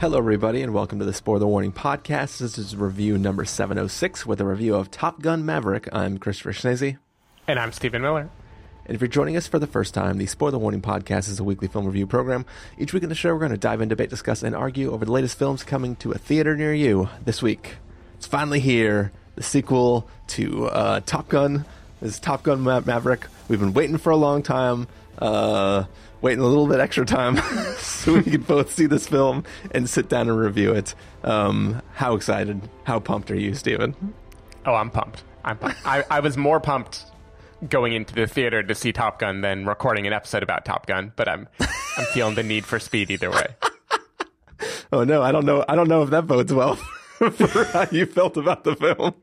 Hello, everybody, and welcome to the Spoiler Warning Podcast. This is review number 706 with a review of Top Gun Maverick. I'm Christopher Schnese. And I'm Stephen Miller. And if you're joining us for the first time, the Spoiler Warning Podcast is a weekly film review program. Each week in the show, we're going to dive in, debate, discuss, and argue over the latest films coming to a theater near you this week. It's finally here, the sequel to uh, Top Gun. This is Top Gun Ma- Maverick. We've been waiting for a long time. Uh, waiting a little bit extra time so we could both see this film and sit down and review it. Um, how excited, how pumped are you, Stephen? Oh, I'm pumped. I'm pumped. I, I was more pumped going into the theater to see Top Gun than recording an episode about Top Gun, but I'm I'm feeling the need for speed either way. oh no, I don't know. I don't know if that bodes well for how you felt about the film.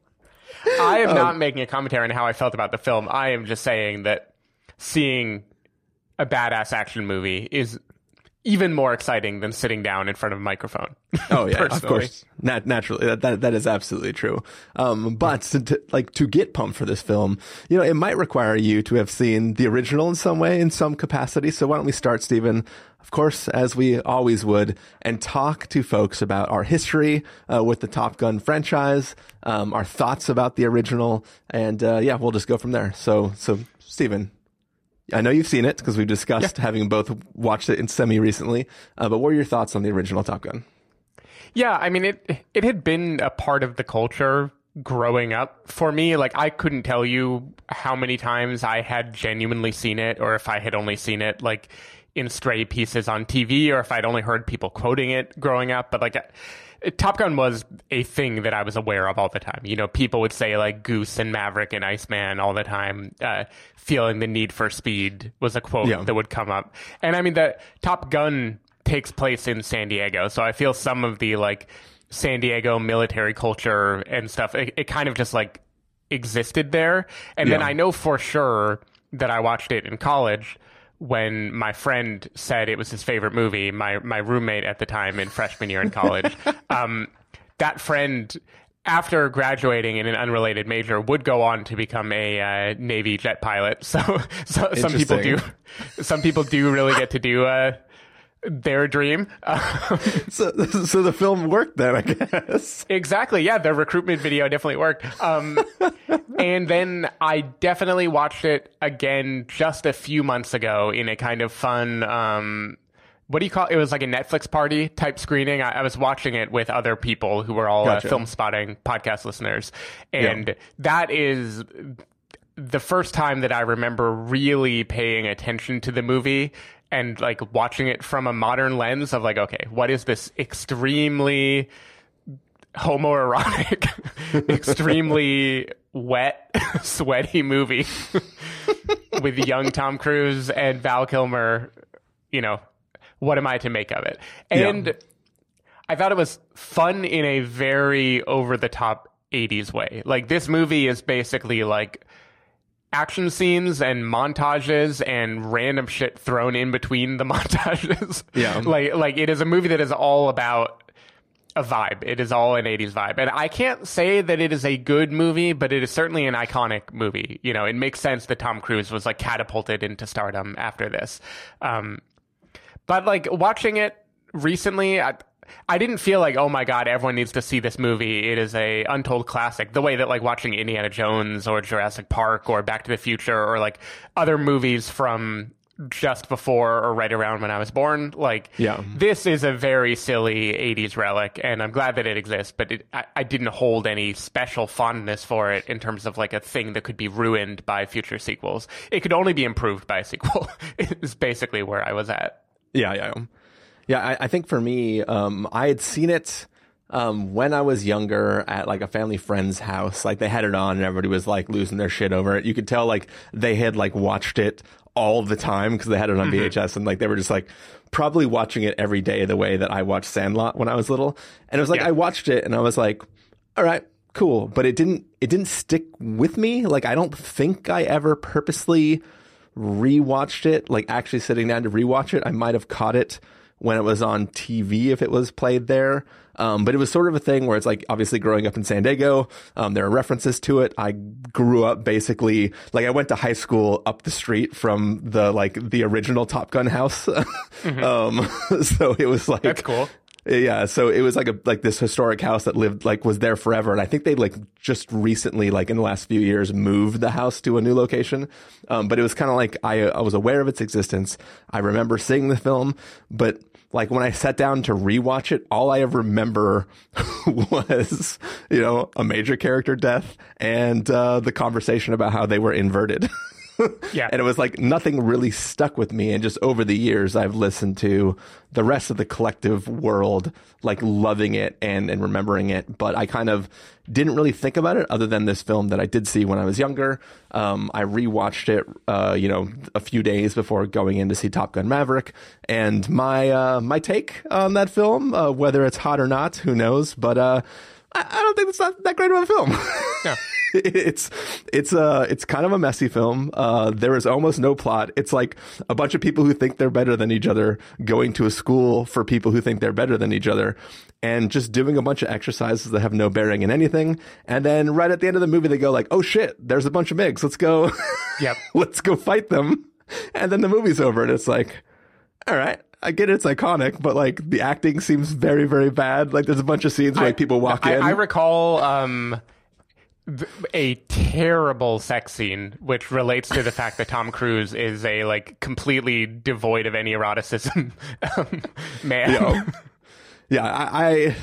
I am um, not making a commentary on how I felt about the film. I am just saying that seeing a badass action movie is even more exciting than sitting down in front of a microphone. Oh yeah, of course, Nat- naturally that, that that is absolutely true. Um, but to, to, like to get pumped for this film, you know, it might require you to have seen the original in some way, in some capacity. So why don't we start, Stephen? Of course, as we always would, and talk to folks about our history uh, with the Top Gun franchise, um, our thoughts about the original, and uh, yeah, we'll just go from there. So, so Stephen, I know you've seen it because we've discussed yeah. having both watched it in semi recently. Uh, but what were your thoughts on the original Top Gun? Yeah, I mean it. It had been a part of the culture growing up for me. Like I couldn't tell you how many times I had genuinely seen it, or if I had only seen it like in stray pieces on TV, or if I'd only heard people quoting it growing up. But like Top Gun was a thing that I was aware of all the time. You know, people would say like Goose and Maverick and Iceman all the time. Uh, feeling the need for speed was a quote yeah. that would come up. And I mean, the Top Gun takes place in San Diego, so I feel some of the like San Diego military culture and stuff. It, it kind of just like existed there. And yeah. then I know for sure that I watched it in college when my friend said it was his favorite movie, my my roommate at the time in freshman year in college, um, that friend after graduating in an unrelated major would go on to become a uh, navy jet pilot. So so some people do some people do really get to do uh, their dream. so, so the film worked then, I guess. Exactly. Yeah, the recruitment video definitely worked. Um, and then I definitely watched it again just a few months ago in a kind of fun. Um, what do you call it? It was like a Netflix party type screening. I, I was watching it with other people who were all uh, gotcha. uh, Filmspotting podcast listeners, and yeah. that is the first time that I remember really paying attention to the movie and like watching it from a modern lens of like, okay, what is this extremely homoerotic, extremely wet, sweaty movie with young Tom Cruise and Val Kilmer, you know, what am I to make of it? And yeah. I thought it was fun in a very over the top 80s way. Like this movie is basically like action scenes and montages and random shit thrown in between the montages. Yeah. like like it is a movie that is all about a vibe. It is all an 80s vibe. And I can't say that it is a good movie, but it is certainly an iconic movie. You know, it makes sense that Tom Cruise was like catapulted into stardom after this. Um, but like watching it recently, I, I didn't feel like, oh my god, everyone needs to see this movie. It is a untold classic. The way that like watching Indiana Jones or Jurassic Park or Back to the Future or like other movies from just before or right around when I was born. Like, yeah. this is a very silly 80s relic, and I'm glad that it exists, but it, I, I, didn't hold any special fondness for it in terms of like a thing that could be ruined by future sequels. It could only be improved by a sequel, is basically where I was at. Yeah, yeah. Yeah, I, I think for me, um, I had seen it um, when I was younger at like a family friend's house. Like they had it on and everybody was like losing their shit over it. You could tell like they had like watched it all the time because they had it on mm-hmm. VHS and like they were just like probably watching it every day the way that I watched Sandlot when I was little. And it was like yeah. I watched it and I was like, all right, cool, but it didn't it didn't stick with me. Like I don't think I ever purposely rewatched it, like actually sitting down to rewatch it. I might have caught it when it was on TV if it was played there. Um, but it was sort of a thing where it's like obviously growing up in San Diego, um, there are references to it. I grew up basically like I went to high school up the street from the like the original Top Gun house. mm-hmm. um, so it was like that's cool. Yeah, so it was like a like this historic house that lived like was there forever, and I think they like just recently, like in the last few years, moved the house to a new location. Um, but it was kind of like I I was aware of its existence. I remember seeing the film, but like when I sat down to rewatch it, all I remember was you know a major character death and uh, the conversation about how they were inverted. Yeah. And it was like nothing really stuck with me. And just over the years, I've listened to the rest of the collective world, like loving it and, and remembering it. But I kind of didn't really think about it other than this film that I did see when I was younger. Um, I rewatched it, uh, you know, a few days before going in to see Top Gun Maverick. And my, uh, my take on that film, uh, whether it's hot or not, who knows? But, uh, I, don't think it's not that great of a film. No. it's it's uh it's kind of a messy film. Uh, there is almost no plot. It's like a bunch of people who think they're better than each other going to a school for people who think they're better than each other, and just doing a bunch of exercises that have no bearing in anything. And then right at the end of the movie, they go like, "Oh shit, there's a bunch of MIGs. Let's go. Yep. let's go fight them." And then the movie's over, and it's like, all right. I get it's iconic, but like the acting seems very, very bad. Like there's a bunch of scenes where like people walk I, in. I recall um, a terrible sex scene, which relates to the fact that Tom Cruise is a like completely devoid of any eroticism um, man. Yeah. yeah, I, I,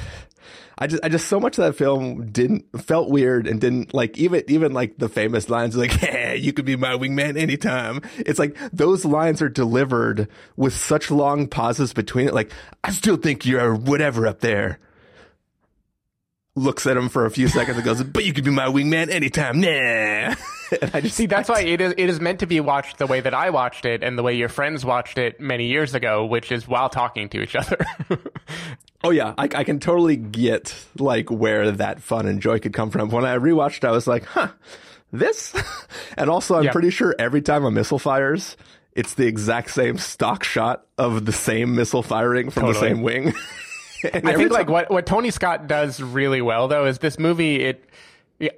I just, I just so much of that film didn't felt weird and didn't like even, even like the famous lines like, "Hey, you could be my wingman anytime." It's like those lines are delivered with such long pauses between it. Like, I still think you're whatever up there. Looks at him for a few seconds and goes, "But you could be my wingman anytime." Nah. and I just See, that's why it is. It is meant to be watched the way that I watched it, and the way your friends watched it many years ago, which is while talking to each other. Oh yeah, I, I can totally get like where that fun and joy could come from. When I rewatched, I was like, "Huh, this," and also I'm pretty sure every time a missile fires, it's the exact same stock shot of the same missile firing from the same wing. And I every think like what what Tony Scott does really well though is this movie. It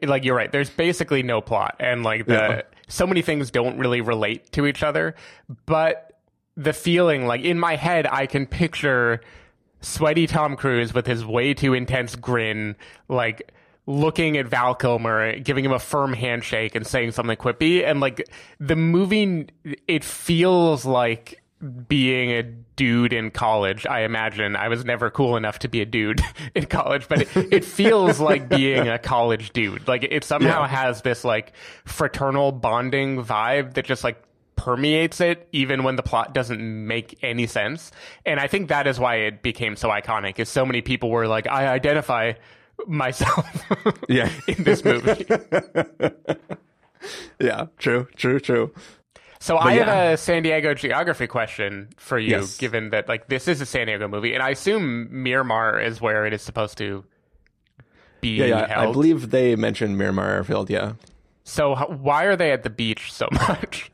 like you're right. There's basically no plot, and like the Yeah. so many things don't really relate to each other. But the feeling, like in my head, I can picture sweaty Tom Cruise with his way too intense grin, like looking at Val Kilmer, giving him a firm handshake and saying something quippy. And like the movie, it feels like being a dude in college. I imagine I was never cool enough to be a dude in college, but it, it feels like being a college dude. Like it somehow Yeah. has this like fraternal bonding vibe that just like permeates it even when the plot doesn't make any sense. And I think that is why it became so iconic is so many people were like, I identify myself Yeah. in this movie. yeah, true, true, true. So I have a San Diego geography question for you, Yes. given that like this is a San Diego movie, and I assume Miramar is where it is supposed to be Yeah, yeah. I believe they mentioned Miramar Airfield. Yeah. so h- why are they at the beach so much?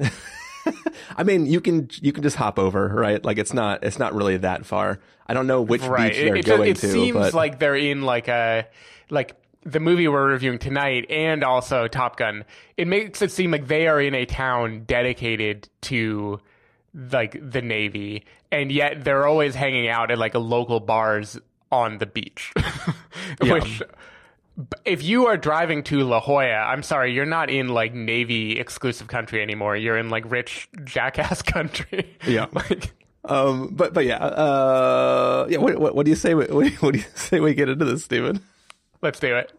I mean, you can you can just hop over, right? Like it's not it's not really that far. I don't know which right. beach they're It, it, going it to, seems but like they're in like a like the movie we're reviewing tonight and also Top Gun. It makes it seem like they are in a town dedicated to like the Navy, and yet they're always hanging out at like a local bars on the beach. Which if you are driving to La Jolla, I'm sorry, you're not in like Navy exclusive country anymore. You're in like rich jackass country. Yeah. like um, but but yeah, uh, yeah. What, what what do you say? What, what do you say we get into this, Stephen? let's do it.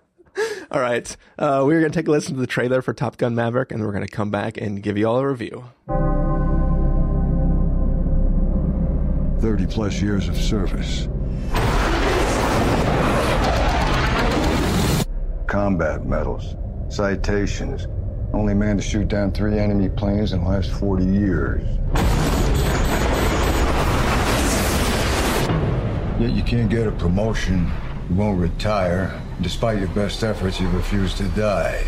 All right, uh, we're gonna take a listen to the trailer for Top Gun Maverick, and we're gonna come back and give you all a review. 30 plus years of service. Combat medals, citations. Only man to shoot down three enemy planes in the last 40 years. Yet you can't get a promotion, you won't retire. Despite your best efforts, you refuse to die.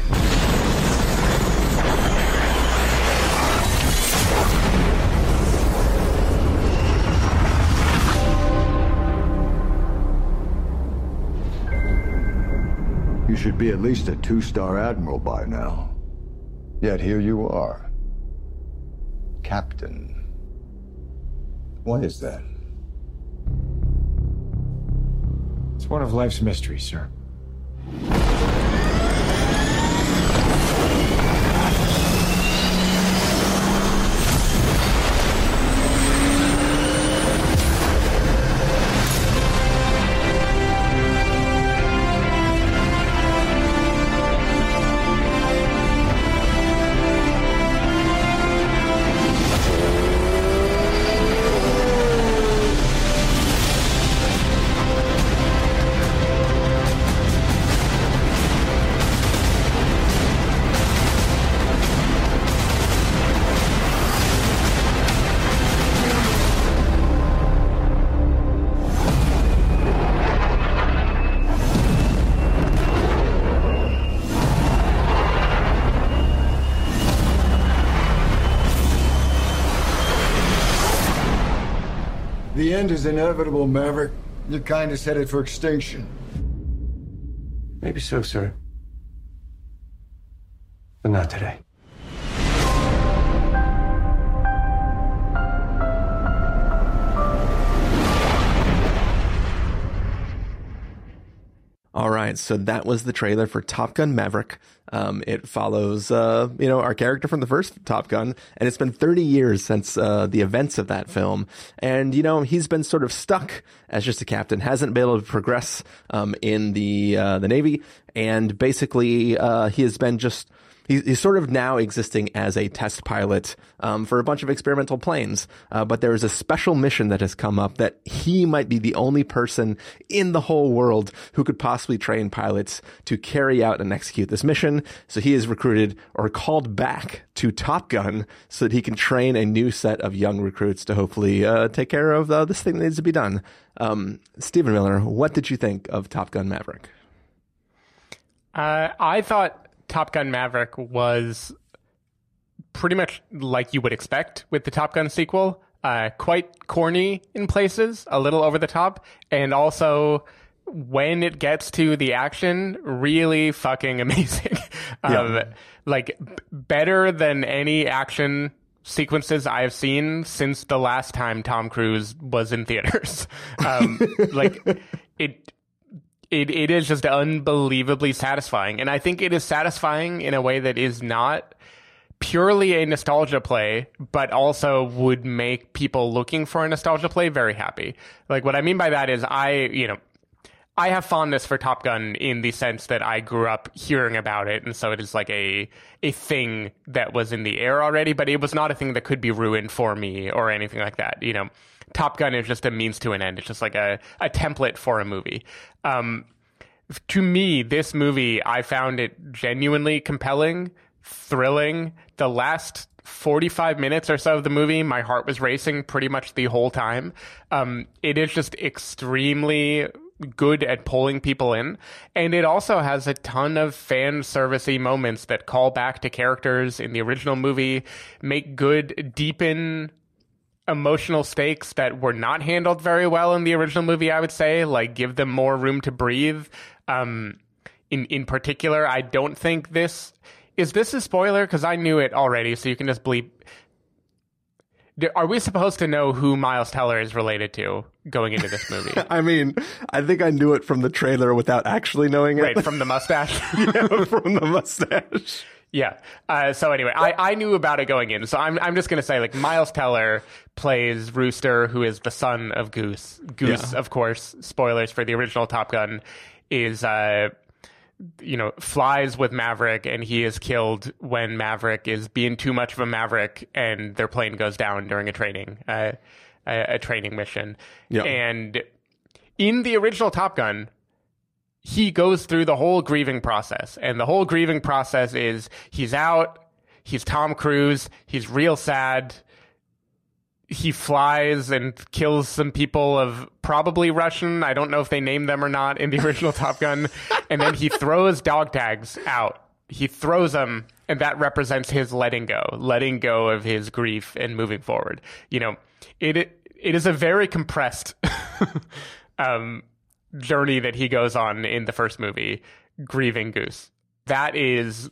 You should be at least a two star admiral by now. Yet here you are. Captain. Why is that? It's one of life's mysteries, sir. End is inevitable, Maverick. Your kind is headed for extinction. Maybe so, sir. But not today. Right, so that was the trailer for Top Gun Maverick. Um, it follows, uh, you know, our character from the first Top Gun, and it's been 30 years since uh, the events of that film. And you know, he's been sort of stuck as just a captain, hasn't been able to progress um, in the uh, the Navy, and basically, uh, he has been just he's, sort of now existing as a test pilot um, for a bunch of experimental planes. Uh, but there is a special mission that has come up that he might be the only person in the whole world who could possibly train pilots to carry out and execute this mission. So he is recruited or called back to Top Gun so that he can train a new set of young recruits to hopefully uh, take care of uh, this thing that needs to be done. Um, Stephen Miller, what did you think of Top Gun Maverick? Uh, I thought Top Gun Maverick was pretty much like you would expect with the Top Gun sequel. Uh, quite corny in places, a little over the top, and also when it gets to the action, really fucking amazing. um, Like b- better than any action sequences I have seen since the last time Tom Cruise was in theaters. Um, like it it it is just unbelievably satisfying, and I think it is satisfying in a way that is not purely a nostalgia play, but also would make people looking for a nostalgia play very happy. Like what I mean by that is I, you know, I have fondness for Top Gun in the sense that I grew up hearing about it, and so it is like a a thing that was in the air already, but it was not a thing that could be ruined for me or anything like that. You know, Top Gun is just a means to an end. It's just like a a template for a movie. Um, to me, this movie, I found it genuinely compelling, thrilling. The last 45 minutes or so of the movie, my heart was racing pretty much the whole time. Um, it is just extremely good at pulling people in. And it also has a ton of fan servicey moments that call back to characters in the original movie, make good, deepen emotional stakes that were not handled very well in the original movie, I would say, like give them more room to breathe. Um, in, in particular, I don't think this is this a spoiler because I knew it already, so you can just bleep. Are we supposed to know who Miles Teller is related to going into this movie? I mean, I think I knew it from the trailer without actually knowing it. right, from the mustache. Yeah, from the mustache. Yeah. Uh, so anyway, I, I knew about it going in. So I'm I'm just gonna say like Miles Teller plays Rooster, who is the son of Goose. Goose, Yeah. of course, spoilers for the original Top Gun, is uh you know flies with Maverick, and he is killed when Maverick is being too much of a Maverick, and their plane goes down during a training uh, a, a training mission. Yeah. And in the original Top Gun, he goes through the whole grieving process. And the whole grieving process is he's out, he's Tom Cruise, he's real sad. He flies and kills some people of probably Russian. I don't know if they named them or not in the original Top Gun. And then he throws dog tags out. He throws them, and that represents his letting go, letting go of his grief and moving forward. You know, it it is a very compressed um, journey that he goes on in the first movie, Grieving Goose. That is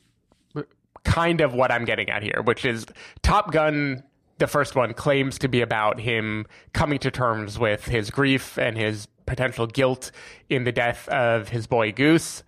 kind of what I'm getting at here, which is Top Gun. The first one claims to be about him coming to terms with his grief and his potential guilt in the death of his boy Goose.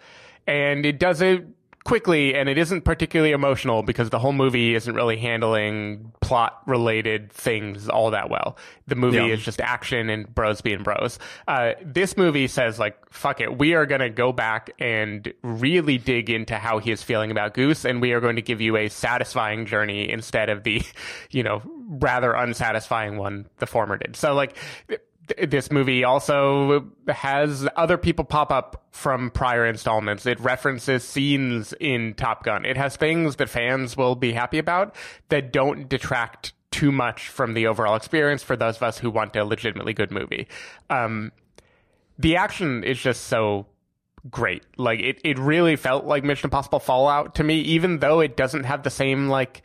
And it does it quickly and it isn't particularly emotional because the whole movie isn't really handling plot related things all that well. The movie Yeah. is just action and bros being bros. Uh, this movie says like, fuck it. We are going to go back and really dig into how he is feeling about Goose and we are going to give you a satisfying journey instead of the, you know, rather unsatisfying one the former did. So like, th- this movie also has other people pop up from prior installments. It references scenes in Top Gun. It has things that fans will be happy about that don't detract too much from the overall experience for those of us who want a legitimately good movie. Um, the action is just so great. Like it, it really felt like Mission Impossible Fallout to me, even though it doesn't have the same like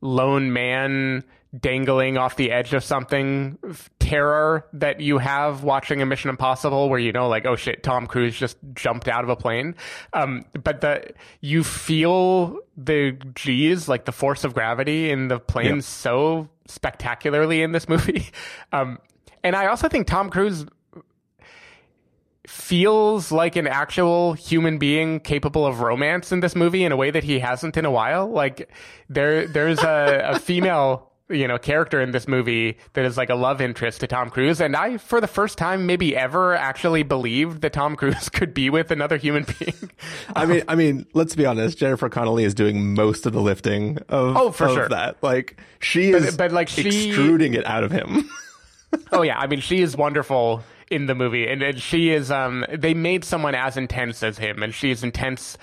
lone man dangling off the edge of something terror that you have watching a Mission Impossible where you know like oh shit Tom Cruise just jumped out of a plane um but the you feel the G's like the force of gravity in the plane Yeah. so spectacularly in this movie um and I also think Tom Cruise feels like an actual human being capable of romance in this movie in a way that he hasn't in a while. Like there, there's a, a female, you know, character in this movie that is like a love interest to Tom Cruise. And I, for the first time, maybe ever actually believed that Tom Cruise could be with another human being. I mean, I mean, let's be honest. Jennifer Connelly is doing most of the lifting of, Oh, for of sure. that. Like she is, but, like, she- extruding it out of him. oh yeah, I mean she is wonderful in the movie, and, and she is. Um, they made someone as intense as him, and she is intense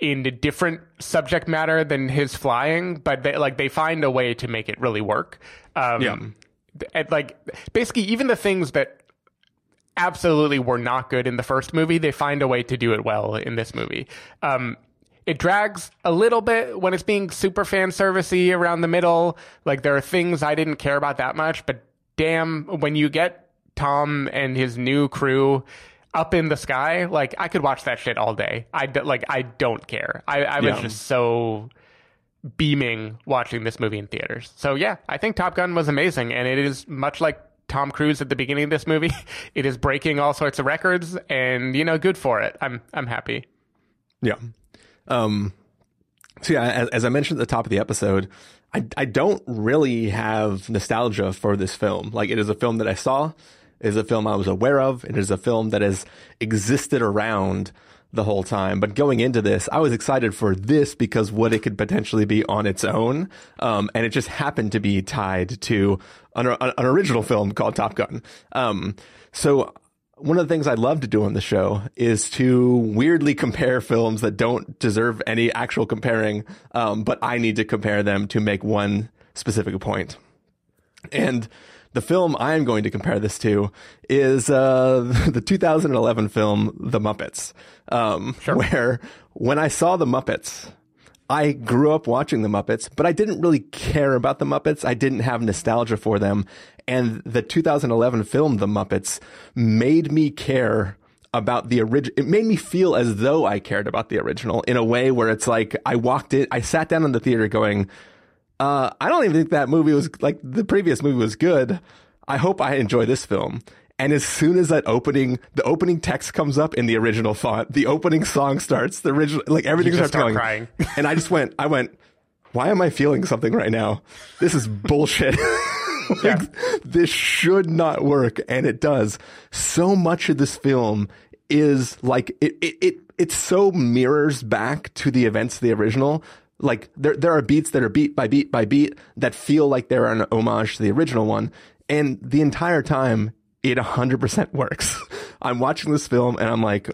in a different subject matter than his flying, but they like they find a way to make it really work. Um, Yeah. like basically even the things that absolutely were not good in the first movie, they find a way to do it well in this movie. Um, it drags a little bit when it's being super fan servicey around the middle. Like there are things I didn't care about that much, but damn, when you get Tom and his new crew up in the sky, like I could watch that shit all day. I d- like I don't care. I, I was Yeah. just so beaming watching this movie in theaters. So yeah, I think Top Gun was amazing, and it is much like Tom Cruise at the beginning of this movie. It is breaking all sorts of records, and you know, good for it. I'm I'm happy. Yeah. Um, so yeah, as, as I mentioned at the top of the episode, I, I don't really have nostalgia for this film. Like it is a film that I saw, is a film I was aware of, it is a film that has existed around the whole time. But going into this, I was excited for this because what it could potentially be on its own. Um, and it just happened to be tied to an, an original film called Top Gun. Um, so one of the things I love to do on the show is to weirdly compare films that don't deserve any actual comparing, um, but I need to compare them to make one specific point. And the film I am going to compare this to is uh, the 2011 film The Muppets, um, where when I saw The Muppets, I grew up watching the Muppets, but I didn't really care about the Muppets. I didn't have nostalgia for them. And the 2011 film, The Muppets, made me care about the original. It made me feel as though I cared about the original in a way where it's like I walked in, I sat down in the theater going, uh, I don't even think that movie was like the previous movie was good. I hope I enjoy this film. And as soon as that opening, the opening text comes up in the original font, the opening song starts, the original, like everything starts start going. crying. and I just went, I went, why am I feeling something right now? This is bullshit. Like, This should not work. And it does. So much of this film is like, it, it, it, it so mirrors back to the events of the original. Like there, there are beats that are beat by beat by beat that feel like they're an homage to the original one. And the entire time, it 100% works. I'm watching this film and I'm like,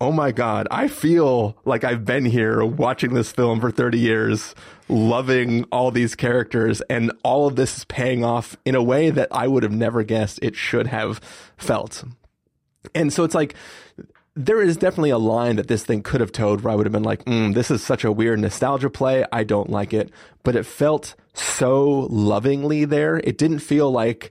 oh my God, I feel like I've been here watching this film for 30 years, loving all these characters, and all of this is paying off in a way that I would have never guessed it should have felt. And so it's like, there is definitely a line that this thing could have towed where I would have been like, mm, this is such a weird nostalgia play. I don't like it. But it felt so lovingly there. It didn't feel like,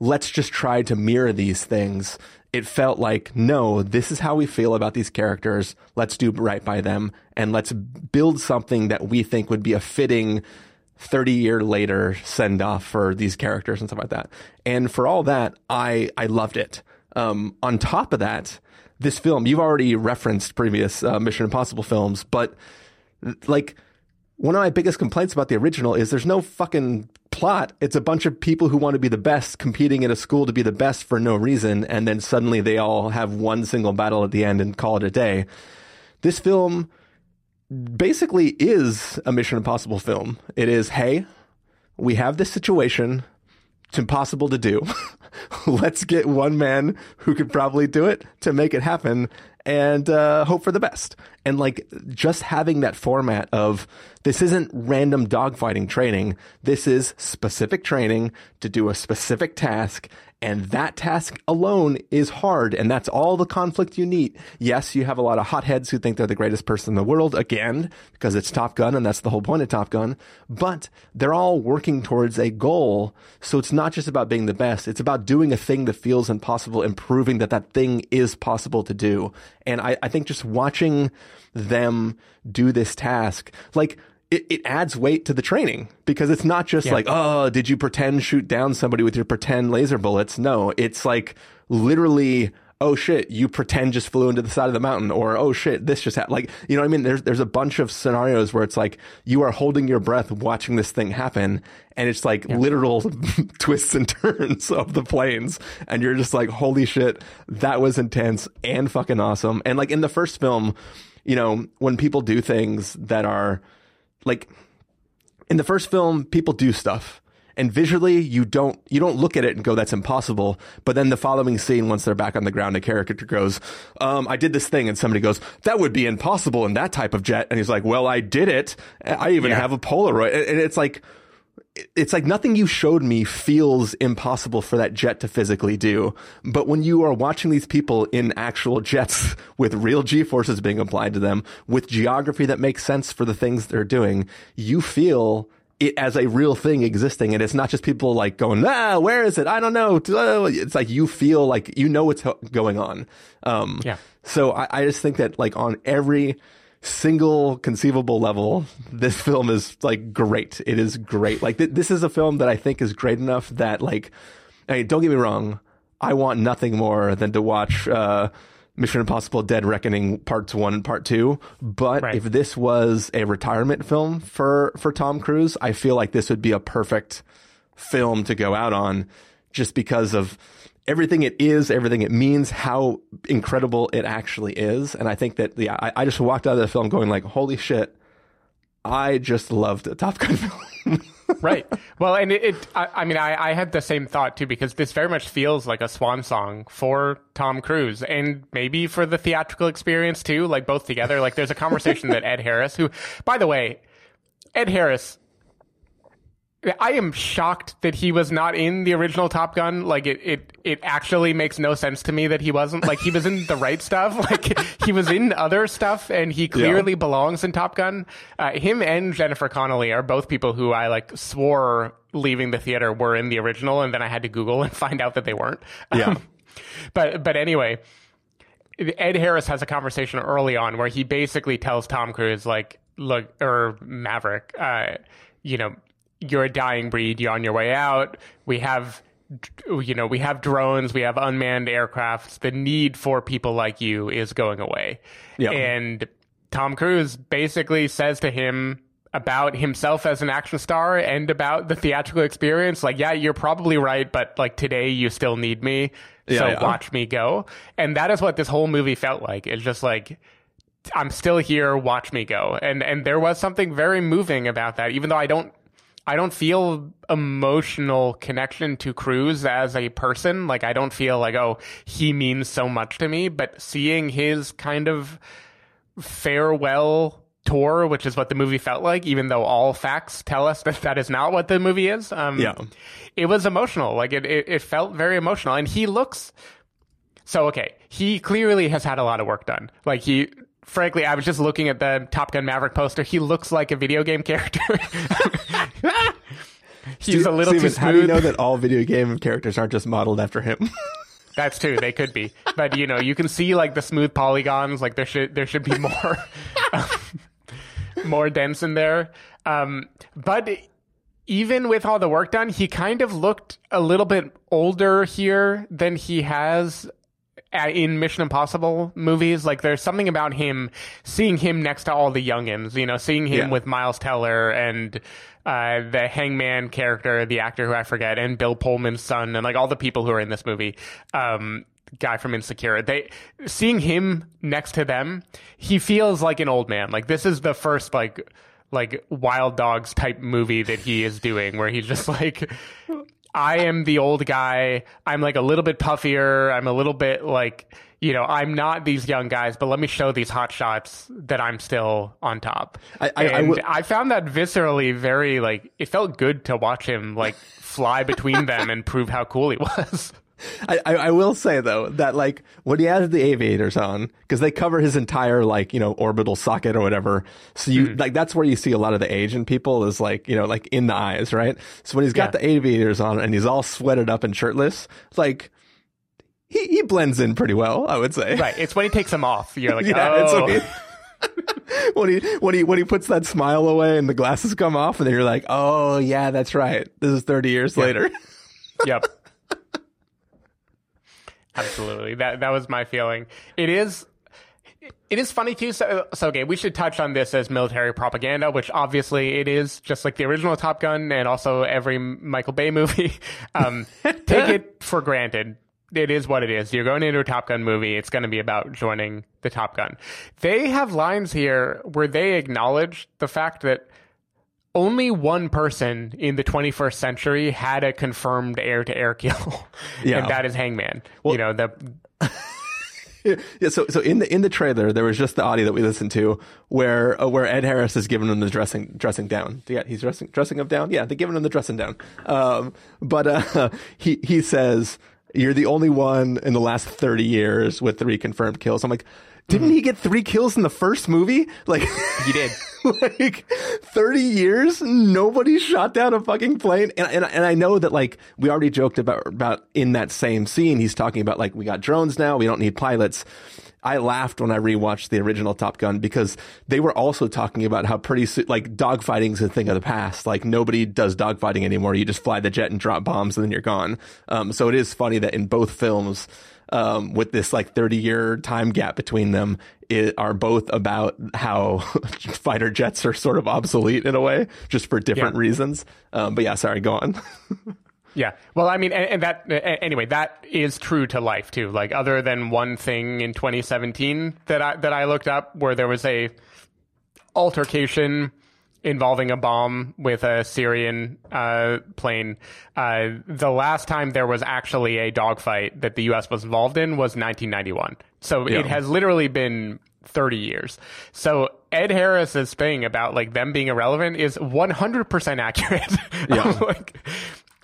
let's just try to mirror these things. It felt like, no, this is how we feel about these characters. Let's do right by them and let's build something that we think would be a fitting 30 year later send off for these characters and stuff like that. And for all that, I, I loved it. Um, on top of that, this film, you've already referenced previous uh, Mission Impossible films, but like one of my biggest complaints about the original is there's no fucking plot. It's a bunch of people who want to be the best competing in a school to be the best for no reason. And then suddenly they all have one single battle at the end and call it a day. This film basically is a Mission Impossible film. It is, hey, we have this situation. It's impossible to do. Let's get one man who could probably do it to make it happen and uh, hope for the best. And like just having that format of this isn't random dogfighting training. This is specific training to do a specific task and that task alone is hard, and that's all the conflict you need. Yes, you have a lot of hotheads who think they're the greatest person in the world, again, because it's Top Gun, and that's the whole point of Top Gun. But they're all working towards a goal. So it's not just about being the best. It's about doing a thing that feels impossible and proving that that thing is possible to do. And I, I think just watching them do this task, like, it, it adds weight to the training because it's not just Yeah. like, oh, did you pretend shoot down somebody with your pretend laser bullets? No, it's like literally, oh shit, you pretend just flew into the side of the mountain, or oh shit, this just happened. Like, you know what I mean? There's there's a bunch of scenarios where it's like you are holding your breath watching this thing happen, and it's like literal twists and turns of the planes, and you're just like, holy shit, that was intense and fucking awesome. And like in the first film, you know, when people do things that are like in the first film, people do stuff. And visually, you don't you don't look at it and go, "That's impossible." But then the following scene, once they're back on the ground, a character goes, um, "I did this thing," and somebody goes, "That would be impossible in that type of jet." And he's like, "Well, I did it. I even Yeah. have a Polaroid." And and it's like, it's like nothing you showed me feels impossible for that jet to physically do. But when you are watching these people in actual jets with real G forces being applied to them, with geography that makes sense for the things they're doing, you feel it as a real thing existing. And it's not just people like going, ah, where is it? I don't know. It's like you feel like you know what's going on. Um, Yeah. so I, I just think that like on every single conceivable level, this film is like great. It is great. Like th- this is a film that I think is great enough that like, I mean, don't get me wrong. I want nothing more than to watch, uh, Mission Impossible Dead Reckoning parts one and part two. But Right. if this was a retirement film for, for Tom Cruise, I feel like this would be a perfect film to go out on just because of everything it is, everything it means, how incredible it actually is. And I think that, yeah, I, I just walked out of the film going like, holy shit, I just loved a Top Gun film. right. Well, and it, it I, I mean, I, I had the same thought too because this very much feels like a swan song for Tom Cruise and maybe for the theatrical experience too, like both together. Like there's a conversation that Ed Harris, who, by the way, Ed Harris, I am shocked that he was not in the original Top Gun. Like it, it, it actually makes no sense to me that he wasn't. Like he was in the right stuff. Like he was in other stuff, and he clearly belongs in Top Gun. Uh, him and Jennifer Connelly are both people who I like swore leaving the theater were in the original, and then I had to Google and find out that they weren't. Yeah. Um, but but anyway, Ed Harris has a conversation early on where he basically tells Tom Cruise, like, look, or Maverick, uh, you know, you're a dying breed. You're on your way out. We have, you know, we have drones. We have unmanned aircrafts. The need for people like you is going away. Yeah. And Tom Cruise basically says to him about himself as an action star and about the theatrical experience, like, yeah, you're probably right, but like today you still need me. Yeah, so yeah. watch me go. And that is what this whole movie felt like. It's just like, I'm still here, watch me go. And and there was something very moving about that, even though I don't I don't feel emotional connection to Cruise as a person. Like I don't feel like, oh, he means so much to me. But seeing his kind of farewell tour, which is what the movie felt like, even though all facts tell us that that is not what the movie is. Um, Yeah. it was emotional. Like it, it, it felt very emotional. And he looks so okay. He clearly has had a lot of work done. Like he, frankly, I was just looking at the Top Gun Maverick poster. He looks like a video game character. He's a little Stephen, too smooth. How do you know that all video game characters aren't just modeled after him? That's true. They could be, but you know, you can see like the smooth polygons. Like there should there should be more more dense in there. Um, but even with all the work done, he kind of looked a little bit older here than he has in Mission Impossible movies. Like there's something about him, seeing him next to all the youngins, you know, seeing him Yeah. with Miles Teller and uh, the Hangman character, the actor who I forget, and Bill Pullman's son, and like all the people who are in this movie. Um, guy from Insecure. They seeing him next to them, he feels like an old man. Like this is the first like like Wild Hogs type movie that he is doing, where he's just like. I am the old guy. I'm like a little bit puffier. I'm a little bit like, you know, I'm not these young guys, but let me show these hot shots that I'm still on top. I- I- I and will- I found that viscerally very like it felt good to watch him like fly between them and prove how cool he was. I, I, will say though that like when he has the aviators on because they cover his entire like you know orbital socket or whatever so you hmm. like that's where you see a lot of the age in people is like you know like in the eyes right so when he's got Yeah. the aviators on and he's all sweated up and shirtless like he, he blends in pretty well I would say Right. It's when he takes them off. You're like, yeah it's oh, when he, oh. when he when he when he puts that smile away and the glasses come off and then you're like oh yeah that's right this is 30 years later yep. Absolutely. That that was my feeling. It is it is funny too. So, so okay, we should touch on this as military propaganda, which obviously it is, just like the original Top Gun and also every Michael Bay movie. Um, take it for granted. It is what it is. You're going into a Top Gun movie. It's going to be about joining the Top Gun. They have lines here where they acknowledge the fact that only one person in the 21st century had a confirmed air-to-air kill, Yeah. and that is Hangman. you know the Yeah, so so in the in the trailer there was just the audio that we listened to where uh, where Ed Harris is giving him the dressing dressing down. Yeah, he's dressing dressing him down. Yeah, they're giving him the dressing down. Um, but uh, he he says you're the only one in the last thirty years with three confirmed kills. I'm like, didn't he get three kills in the first movie? Like he did. like 30 years? Nobody shot down a fucking plane? And, and, and i know that like we already joked about about in that same scene he's talking about like we got drones now we don't need pilots. I laughed when i rewatched the original top gun because they were also talking about how pretty soon like dogfighting's a thing of the past. Like nobody does dogfighting anymore. You just fly the jet and drop bombs and then you're gone. Um, so it is funny that in both films um, with this like 30 year time gap between them it, are both about how fighter jets are sort of obsolete in a way, just for different Yeah. reasons. Um, but yeah, sorry, go on. Yeah. Well, I mean, and, and that a- anyway, that is true to life too. Like, other than one thing in 2017 that I that I looked up, where there was a altercation involving a bomb with a Syrian uh, plane. Uh, the last time there was actually a dogfight that the U.S. was involved in was 1991. So Yeah. it has literally been 30 years. So Ed Harris's thing about like them being irrelevant is 100% accurate. Yeah. like,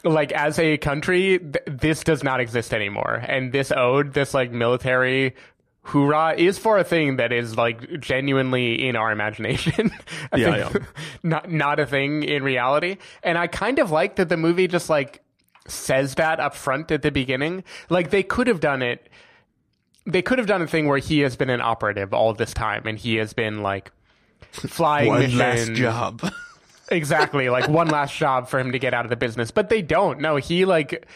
like as a country, th- this does not exist anymore. And this ode, this like military hoorah is for a thing that is like genuinely in our imagination. Yeah, think yeah. not not a thing in reality. And I kind of like that the movie just like says that up front at the beginning. Like they could have done it they could have done a thing where he has been an operative all this time and he has been like flying One last job. Exactly, like one last job for him to get out of the business. But they don't. No, he like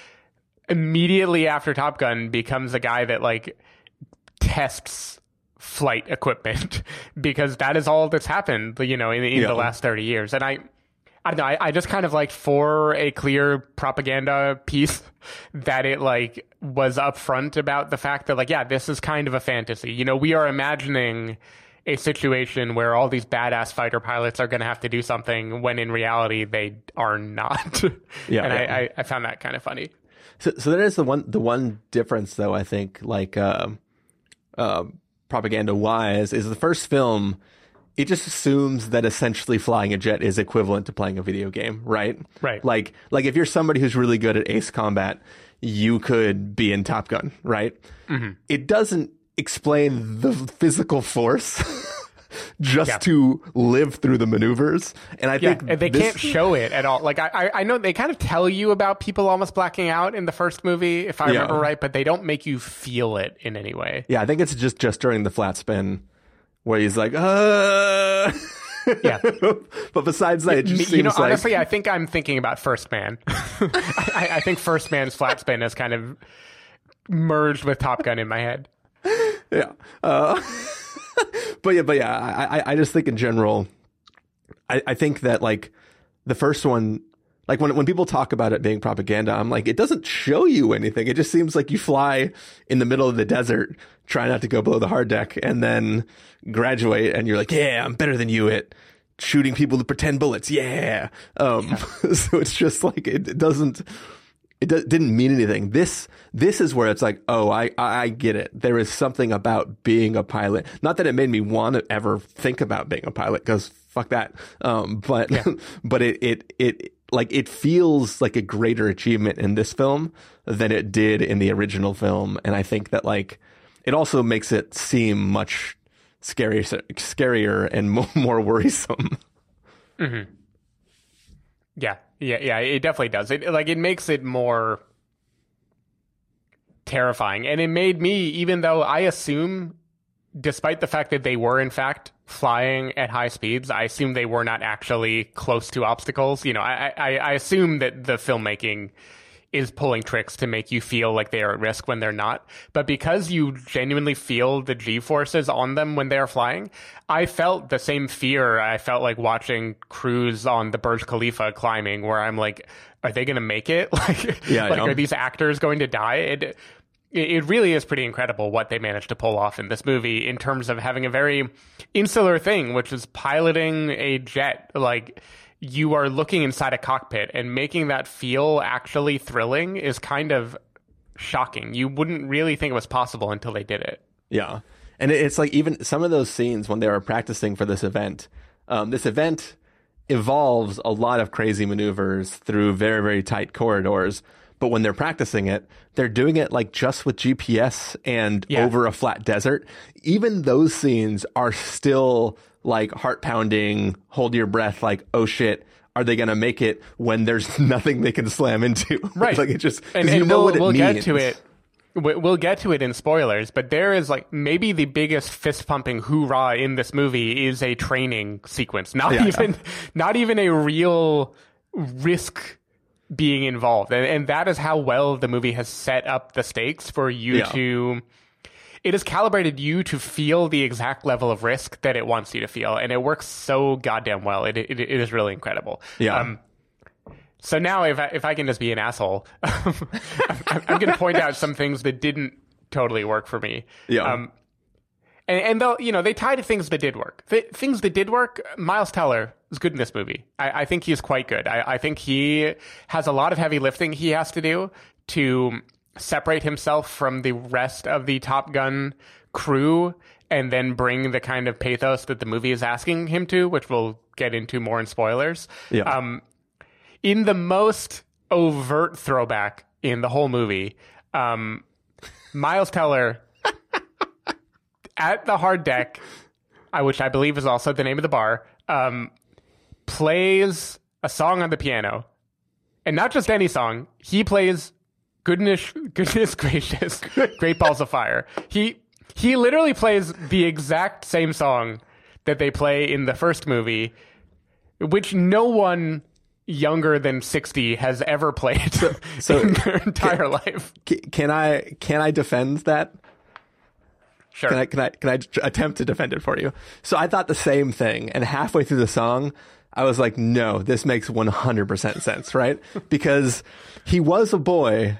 immediately after Top Gun becomes a guy that like tests flight equipment because that is all that's happened, you know, in, in Yeah. the last 30 years. And I I don't know, I, I just kind of like for a clear propaganda piece that it like was upfront about the fact that like, yeah, this is kind of a fantasy. You know, we are imagining a situation where all these badass fighter pilots are going to have to do something when in reality they are not. Yeah, and yeah. I, I, I found that kind of funny. So, so that is the one the one difference though I think like uh, uh, propaganda wise is the first film it just assumes that essentially flying a jet is equivalent to playing a video game, right? Right. Like like if you're somebody who's really good at ace combat, you could be in Top Gun, right? Mm-hmm. It doesn't explain the physical force just Yeah. to live through the maneuvers. And I Yeah, think and they this- can't show it at all. Like I, I, know they kind of tell you about people almost blacking out in the first movie, if I Yeah. remember right, but they don't make you feel it in any way. Yeah, I think it's just just during the flat spin where he's like, uh Yeah. but besides that, it just you know, like honestly, I think I'm thinking about First Man. I, I think First Man's flat spin has kind of merged with Top Gun in my head. yeah. Uh, but yeah, but yeah, I, I, just think in general, I, I think that like the first one, like when when people talk about it being propaganda, I'm like, it doesn't show you anything. It just seems like you fly in the middle of the desert, try not to go below the hard deck, and then graduate, and you're like, yeah, I'm better than you at shooting people with pretend bullets. Yeah. Um, so it's just like it, it doesn't it do- didn't mean anything. This this is where it's like, oh, I I get it. There is something about being a pilot. Not that it made me want to ever think about being a pilot because fuck that. Um, but but it it it like it feels like a greater achievement in this film than it did in the original film, and I think that like it also makes it seem much scarier scarier and mo- more worrisome. Yeah, yeah, yeah. It definitely does. It like it makes it more terrifying, and it made me, even though I assume, despite the fact that they were in fact flying at high speeds, I assume they were not actually close to obstacles. You know, I I, I assume that the filmmaking is pulling tricks to make you feel like they are at risk when they're not. But because you genuinely feel the G forces on them when they're flying, I felt the same fear I felt like watching Cruise on the Burj Khalifa climbing, where I'm like, are they going to make it? Like, Yeah, like are these actors going to die? It, it really is pretty incredible what they managed to pull off in this movie in terms of having a very insular thing, which is piloting a jet. Like, you are looking inside a cockpit and making that feel actually thrilling is kind of shocking. You wouldn't really think it was possible until they did it. Yeah. And it's like even some of those scenes when they were practicing for this event, um, this event involves a lot of crazy maneuvers through very, very tight corridors. But when they're practicing it, they're doing it like just with GPS and Yeah. over a flat desert. Even those scenes are still like heart pounding, hold your breath, like, oh shit, are they going to make it when there's nothing they can slam into? Right. like it just, and, you and know we'll, what it we'll means. get to it. we- We'll get to it in spoilers, but there is like maybe the biggest fist pumping hoorah in this movie is a training sequence. Not Yeah. even, not even a real risk being involved, and, and that is how well the movie has set up the stakes for you Yeah. to. It has calibrated you to feel the exact level of risk that it wants you to feel, and it works so goddamn well. It it, it is really incredible. Yeah. Um, so now, if I, if I can just be an asshole, I'm, I'm going to point out some things that didn't totally work for me. Yeah. Um, and, and though you know they tie to things that did work. Th- things that did work. Miles Teller is good in this movie. I, I think he's quite good. I, I think he has a lot of heavy lifting he has to do to separate himself from the rest of the Top Gun crew, and then bring the kind of pathos that the movie is asking him to, which we'll get into more in spoilers. Yeah. Um, in the most overt throwback in the whole movie, um, Miles Teller at the hard deck, which I believe is also the name of the bar, um, plays a song on the piano, and not just any song. He plays "Goodness, Goodness Gracious, Great Balls of Fire." He he literally plays the exact same song that they play in the first movie, which no one younger than 60 has ever played so- in their entire life. Can I, can I defend that? Sure. Can I can I can I attempt to defend it for you? So I thought the same thing, and halfway through the song, I was like, "No, this makes one hundred percent sense, right?" because he was a boy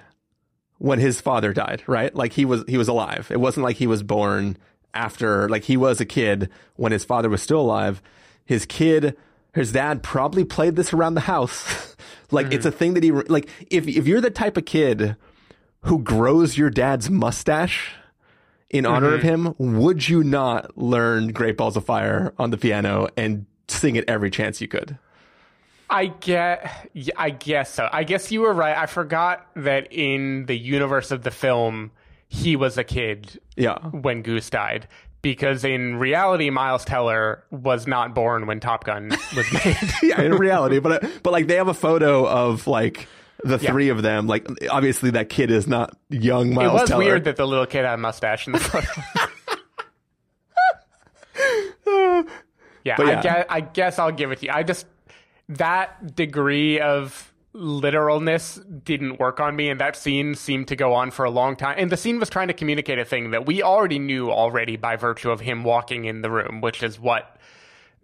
when his father died, right? Like he was he was alive. It wasn't like he was born after. Like he was a kid when his father was still alive. His kid, his dad probably played this around the house. like it's mm-hmm. a thing that he like. If if you're the type of kid who grows your dad's mustache in honor of mm-hmm. him, would you not learn Great Balls of Fire on the piano and sing it every chance you could? I get, I guess so. I guess you were right. I forgot that in the universe of the film, he was a kid Yeah. when Goose died. Because in reality, Miles Teller was not born when Top Gun was made. yeah, in reality, but but like they have a photo of like the Yeah. three of them. Like obviously that kid is not young it Miles was Teller. weird that the little kid had a mustache in the photo. Yeah, But I guess I guess I'll give it to you. I just that degree of literalness didn't work on me and that scene seemed to go on for a long time and the scene was trying to communicate a thing that we already knew already by virtue of him walking in the room which is what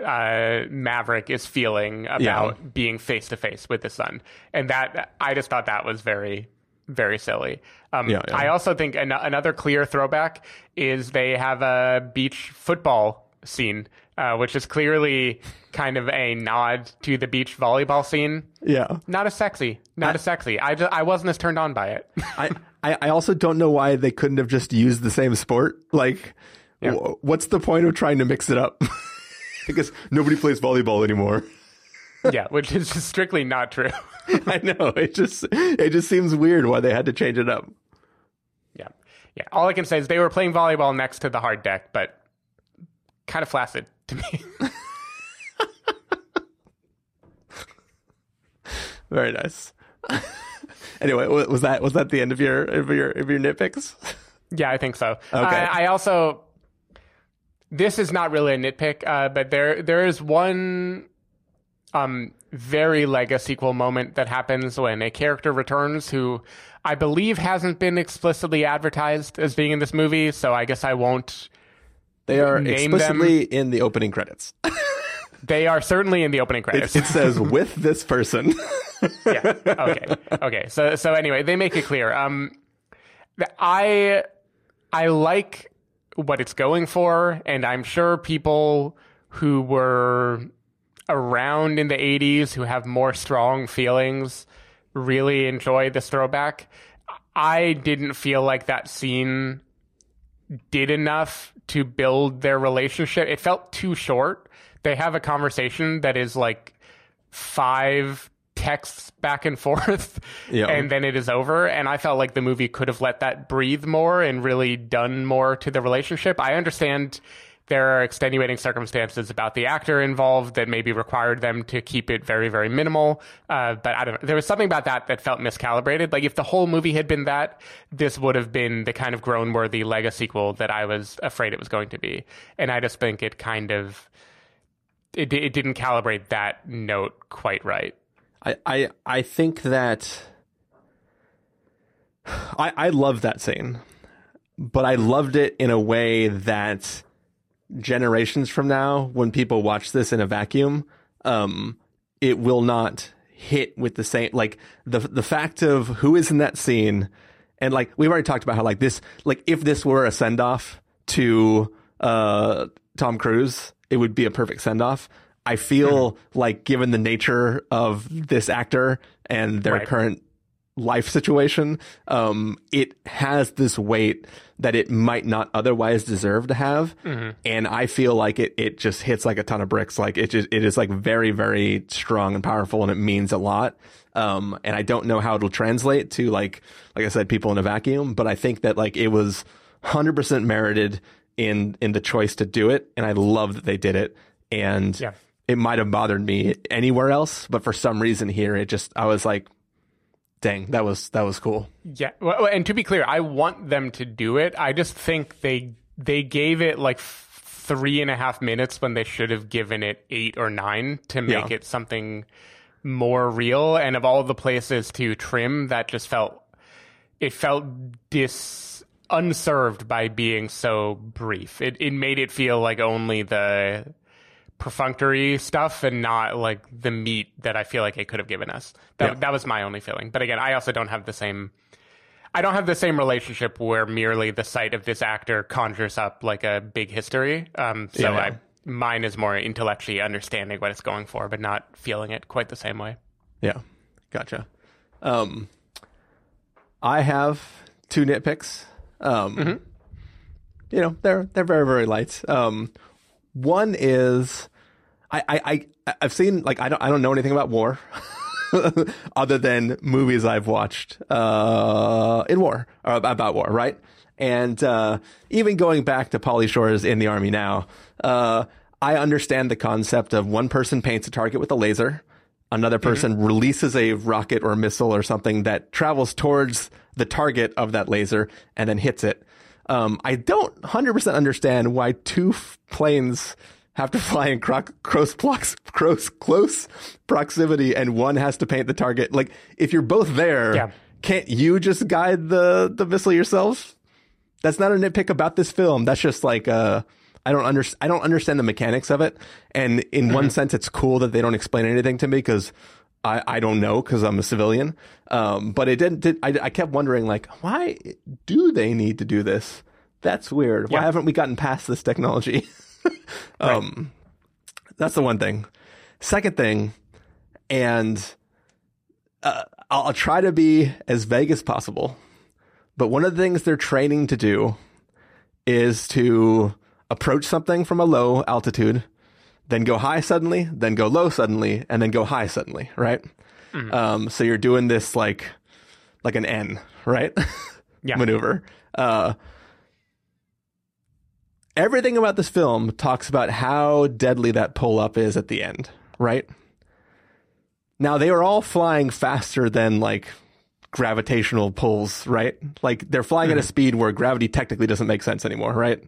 uh, Maverick is feeling about Yeah. being face to face with the son, and that I just thought that was very, very silly. Um, Yeah, yeah. I also think an- another clear throwback is they have a beach football scene, uh, which is clearly kind of a nod to the beach volleyball scene. Yeah. Not as sexy, not as sexy. I just, I wasn't as turned on by it. I, I I also don't know why they couldn't have just used the same sport. Like, wh- what's the point of trying to mix it up? because nobody plays volleyball anymore. yeah, which is just strictly not true. I know it just it just seems weird why they had to change it up. Yeah. Yeah. All I can say is they were playing volleyball next to the hard deck, but kind of flaccid to me. Very nice. anyway, was that was that the end of your of your of your nitpicks? yeah, I think so. Okay. I, I also this is not really a nitpick, uh, but there there is one um very Lego sequel moment that happens when a character returns who I believe hasn't been explicitly advertised as being in this movie, so I guess I won't They are Name explicitly in the opening credits. they are certainly in the opening credits. It, it says with this person. yeah. Okay. Okay. So so anyway, they make it clear. Um, I I like what it's going for, and I'm sure people who were around in the '80s who have more strong feelings really enjoy this throwback. I didn't feel like that scene did enough to build their relationship. It felt too short. They have a conversation that is like five texts back and forth Yeah. and then it is over and i felt like the movie could have let that breathe more and really done more to the relationship i understand there are extenuating circumstances about the actor involved that maybe required them to keep it very very minimal. Uh, but i don't know. There was something about that that felt miscalibrated. Like if the whole movie had been that this would have been the kind of grown worthy lego sequel that i was afraid it was going to be. And i just think it kind of it, it didn't calibrate that note quite right. I, I I think that I I love that scene, but I loved it in a way that generations from now, when people watch this in a vacuum, um, it will not hit with the same like the the fact of who is in that scene, and like we've already talked about how like this like if this were a send off to uh Tom Cruise, it would be a perfect send off. I feel like given the nature of this actor and their Right. current life situation, um, it has this weight that it might not otherwise deserve to have. And I feel like it, it just hits like a ton of bricks. Like it just, it is like very, very strong and powerful and it means a lot. Um, and I don't know how it'll translate to like, like I said, people in a vacuum, but I think that like it was 100% merited in, in the choice to do it. And I love that they did it. And Yeah. it might have bothered me anywhere else, but for some reason here, it just, I was like, dang, that was, that was cool. Yeah, well, and to be clear, I want them to do it. I just think they they gave it like three and a half minutes when they should have given it eight or nine to make Yeah. it something more real. And of all the places to trim, that just felt it felt dis unserved by being so brief. It it made it feel like only the perfunctory stuff and not like the meat that I feel like it could have given us. That Yeah. that was my only feeling. But again, I also don't have the same I don't have the same relationship where merely the sight of this actor conjures up like a big history. Um, so Yeah. I mine is more intellectually understanding what it's going for, but not feeling it quite the same way. Yeah, gotcha. Um, I have two nitpicks. Um, you know, they're they're very very light. Um, one is I I I I've seen like I don't I don't know anything about war. other than movies I've watched uh, in war or about war, right? And uh, even going back to Pauly Shore's in the army now, uh, I understand the concept of one person paints a target with a laser, another person releases a rocket or missile or something that travels towards the target of that laser and then hits it. Um, I don't 100% understand why two f- planes have to fly in cro- close, close, close, close proximity and one has to paint the target. Like, if you're both there, Yeah. can't you just guide the, the missile yourself? That's not a nitpick about this film. That's just like, uh, I don't under, I don't understand the mechanics of it. And in one sense, it's cool that they don't explain anything to me because I, I don't know because I'm a civilian. Um, but it didn't, did, I, I kept wondering like, why do they need to do this? That's weird. Why Yeah. haven't we gotten past this technology? um, that's the one thing. Second thing, and uh, I'll, I'll try to be as vague as possible. But one of the things they're training to do is to approach something from a low altitude, then go high suddenly, then go low suddenly, and then go high suddenly, right? Um, so you're doing this like like an N, right? Yeah. Maneuver. Uh, everything about this film talks about how deadly that pull up is at the end, right? Now they are all flying faster than like gravitational pulls, right? Like they're flying Mm-hmm. at a speed where gravity technically doesn't make sense anymore, right?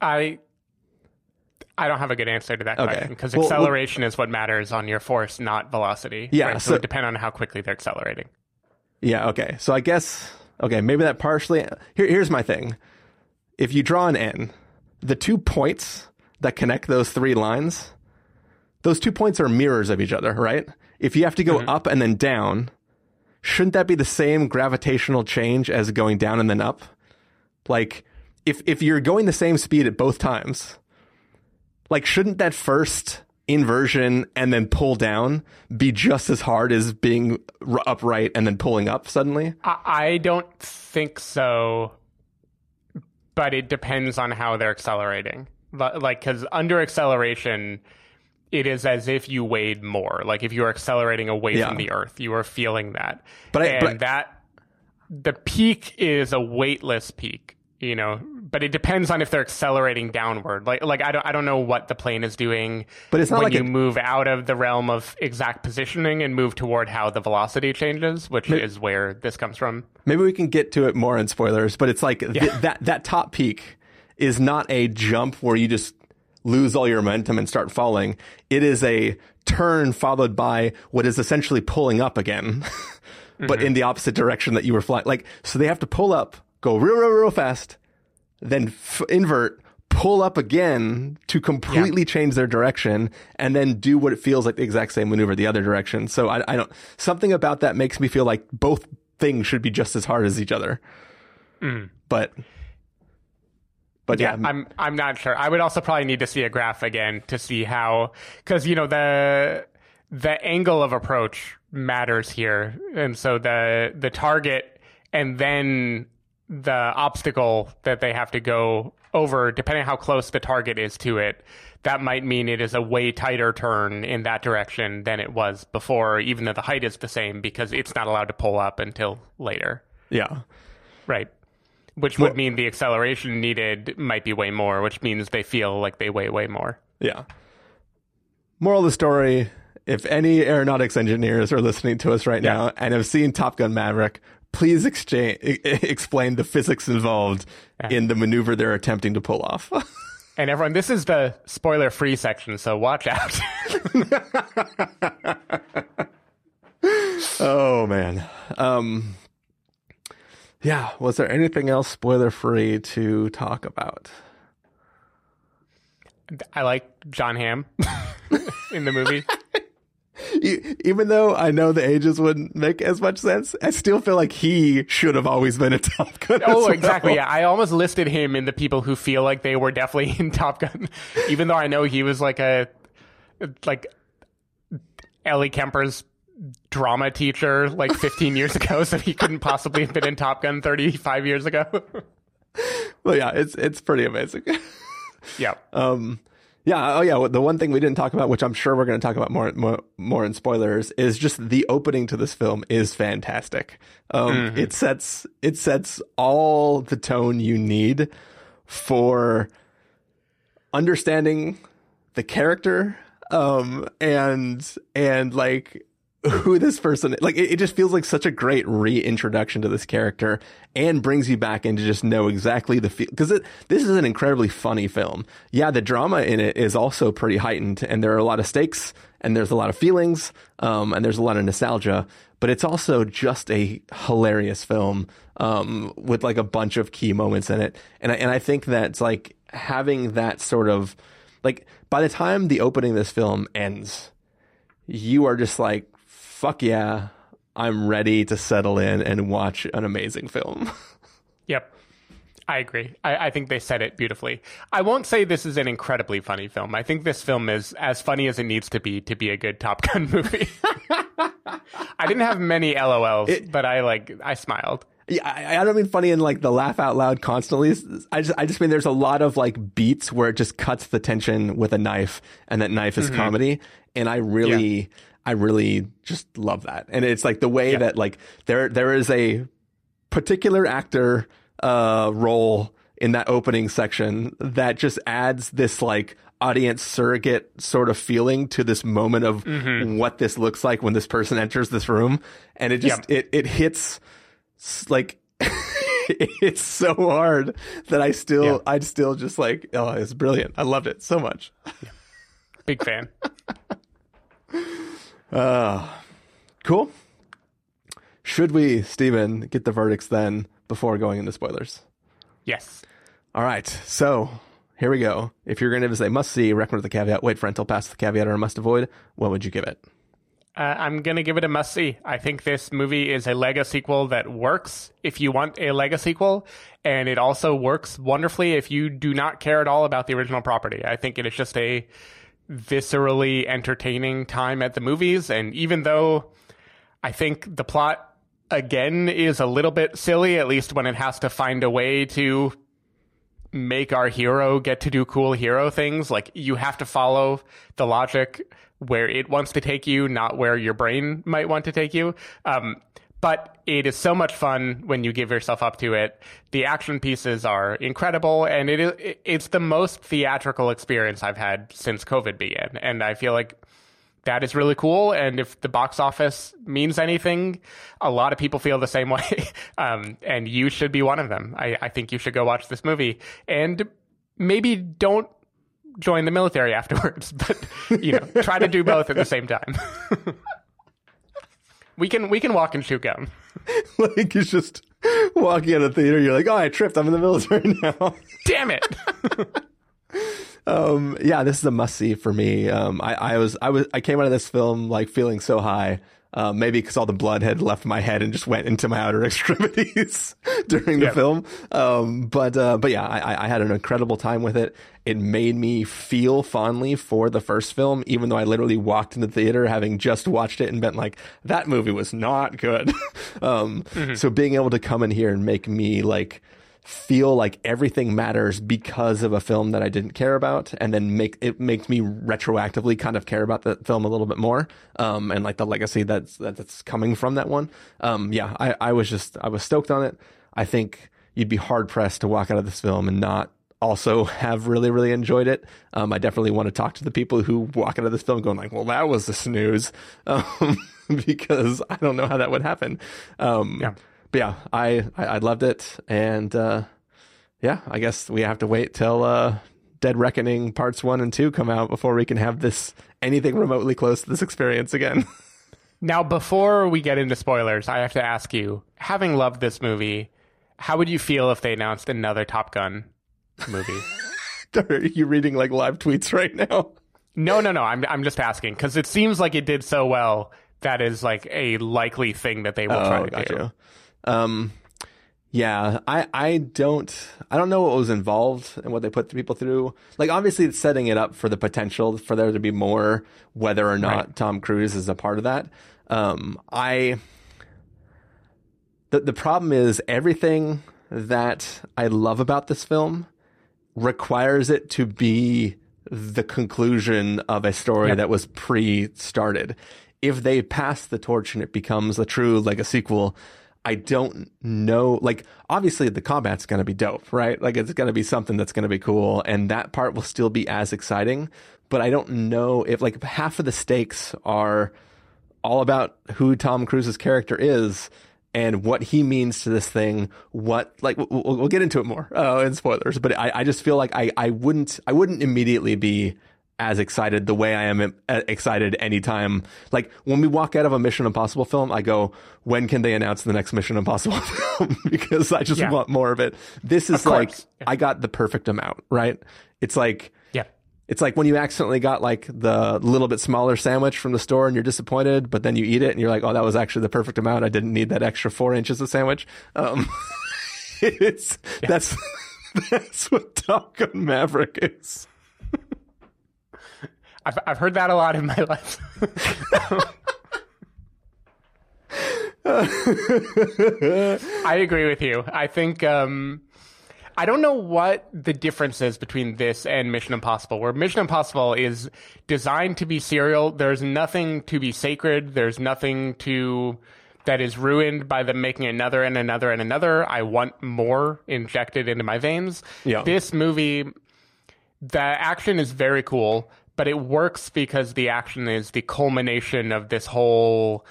I I don't have a good answer to that Okay. question because Well, well- acceleration is what matters on your force, not velocity. Yeah, right? so, so- it depends on how quickly they're accelerating. Yeah, okay. So I guess okay, maybe that partially here, here's my thing. If you draw an N, the two points that connect those three lines, those two points are mirrors of each other, right? If you have to go mm-hmm. up and then down, shouldn't that be the same gravitational change as going down and then up? Like if if you're going the same speed at both times, like shouldn't that first inversion and then pull down be just as hard as being r- upright and then pulling up suddenly? I, I don't think so, but it depends on how they're accelerating. Like, because under acceleration, it is as if you weighed more. Like, if you are accelerating away Yeah. from the Earth, you are feeling that. But I- and but I- that the peak is a weightless peak. You know, but it depends on if they're accelerating downward. Like, like I don't, I don't know what the plane is doing. But it's not when like you it- move out of the realm of exact positioning and move toward how the velocity changes, which is where this comes from. Maybe we can get to it more in spoilers, but it's like th- that that top peak is not a jump where you just lose all your momentum and start falling. It is a turn followed by what is essentially pulling up again, but mm-hmm. in the opposite direction that you were flying. Like so, they have to pull up, go real, real, real fast, then f- invert. Pull up again to completely change their direction and then do what it feels like the exact same maneuver the other direction. So I, I don't, something about that makes me feel like both things should be just as hard as each other. Mm. But, but yeah, Yeah, I'm I'm not sure. I would also probably need to see a graph again to see how because you know the the angle of approach matters here, and so the the target and then the obstacle that they have to go over, depending on how close the target is to it, that might mean it is a way tighter turn in that direction than it was before, even though the height is the same because it's not allowed to pull up until later. yeah. Right. Which would mean the acceleration needed might be way more, which means they feel like they weigh way more. Yeah. Moral of the story if any aeronautics engineers are listening to us right Yeah. now and have seen Top Gun Maverick, please exchange, explain the physics involved in the maneuver they're attempting to pull off. And everyone, this is the spoiler free section, so watch out. oh, man. Um, yeah. Was there anything else spoiler free to talk about? I like Jon Hamm in the movie. Even though I know the ages wouldn't make as much sense, I still feel like he should have always been a Top Gun. Oh, well. exactly. Yeah, I almost listed him in the people who feel like they were definitely in Top Gun, even though I know he was like a like Ellie Kemper's drama teacher like 15 years ago, so he couldn't possibly have been in Top Gun 35 years ago. Well, yeah, it's it's pretty amazing. yeah. Um, yeah, oh yeah. The one thing we didn't talk about, which I'm sure we're going to talk about more, more more in spoilers, is just the opening to this film is fantastic. Um, It sets it sets all the tone you need for understanding the character, um, and and like who this person like it, it just feels like such a great reintroduction to this character and brings you back in to just know exactly the feel because this is an incredibly funny film. Yeah the drama in it is also pretty heightened and there are a lot of stakes and there's a lot of feelings um, and there's a lot of nostalgia but it's also just a hilarious film um, with like a bunch of key moments in it. And I, and I think that's like having that sort of like by the time the opening of this film ends you are just like fuck yeah, I'm ready to settle in and watch an amazing film. yep. I agree. I, I, think they said it beautifully. I won't say this is an incredibly funny film. I think this film is as funny as it needs to be to be a good Top Gun movie. I didn't have many LOLs, it, but I like I smiled. Yeah, I, I, don't mean funny in like the laugh out loud constantly. I just I just mean there's a lot of like beats where it just cuts the tension with a knife, and that knife is mm-hmm. comedy. And I really. Yeah I really just love that. And it's like the way yeah. that like there there is a particular actor uh role in that opening section that just adds this like audience surrogate sort of feeling to this moment of mm-hmm. what this looks like when this person enters this room and it just it it hits like it's so hard that I still yeah. I'd still just like oh it's brilliant. I loved it so much. Big fan. Uh, cool. Should we, Stephen, get the verdicts then before going into spoilers? Yes. All right. So here we go. If you're going to say must see, recommend with the caveat, wait for until past the caveat or must avoid, what would you give it? Uh, I'm going to give it a must see. I think this movie is a Lego sequel that works if you want a Lego sequel, and it also works wonderfully if you do not care at all about the original property. I think it is just a viscerally entertaining time at the movies. And even though I think the plot again is a little bit silly, at least when it has to find a way to make our hero get to do cool hero things. Like you have to follow the logic where it wants to take you, not where your brain might want to take you. Um, but it is so much fun when you give yourself up to it. The action pieces are incredible, and it is it's the most theatrical experience I've had since COVID began, and I feel like that is really cool. And if the box office means anything, a lot of people feel the same way, um, and you should be one of them. I, I think you should go watch this movie, and maybe don't join the military afterwards, but you know, try to do both at the same time. We can we can walk and chew gum. like it's just walking out of the theater. You're like, oh, I tripped. I'm in the military now. Damn it. um, yeah, this is a must see for me. Um, I, I was I was I came out of this film like feeling so high. Uh, maybe because all the blood had left my head and just went into my outer extremities during the yep. film. Um, but uh, but yeah, I, I, had an incredible time with it. It made me feel fondly for the first film, even though I literally walked into the theater having just watched it and been like, that movie was not good. um, mm-hmm. So being able to come in here and make me like feel like everything matters because of a film that I didn't care about, and then make it makes me retroactively kind of care about the film a little bit more, um, and like the legacy that's that's coming from that one. Um, yeah, I, I was just I was stoked on it. I think you'd be hard pressed to walk out of this film and not also have really really enjoyed it. Um, I definitely want to talk to the people who walk out of this film going like, well, that was a snooze, um, because I don't know how that would happen. Um, yeah but yeah, I, I, I loved it, and uh, yeah, I guess we have to wait till uh, Dead Reckoning parts one and two come out before we can have this anything remotely close to this experience again. now, before we get into spoilers, I have to ask you: having loved this movie, how would you feel if they announced another Top Gun movie? Are you reading like live tweets right now? No, no, no. I'm I'm just asking because it seems like it did so well. That is like a likely thing that they will oh, try to do. You. Um, yeah, I, I don't I don't know what was involved and what they put the people through. Like obviously it's setting it up for the potential for there to be more, whether or not right. Tom Cruise is a part of that. Um, I the the problem is everything that I love about this film requires it to be the conclusion of a story yep. that was pre-started. If they pass the torch and it becomes a true like a sequel, I don't know. Like, obviously, the combat's going to be dope, right? Like, it's going to be something that's going to be cool, and that part will still be as exciting. But I don't know if, like, half of the stakes are all about who Tom Cruise's character is and what he means to this thing. What like we'll, we'll get into it more uh, in spoilers, but I, I just feel like I, I wouldn't I wouldn't immediately be as excited the way I am uh, excited anytime. Like when we walk out of a Mission Impossible film, I go, when can they announce the next Mission Impossible film? because I just Yeah. want more of it. This is like, course. I got the perfect amount, right? It's like, Yeah. it's like when you accidentally got like the little bit smaller sandwich from the store and you're disappointed, but then you eat it and you're like, oh, that was actually the perfect amount. I didn't need that extra four inches of sandwich. Um, it's, that's, that's what Top Gun Maverick is. I've I've heard that a lot in my life. I agree with you. I think um, I don't know what the difference is between this and Mission Impossible. Where Mission Impossible is designed to be serial, there's nothing to be sacred. There's nothing to that is ruined by them making another and another and another. I want more injected into my veins. Yeah. This movie the action is very cool, but it works because the action is the culmination of this whole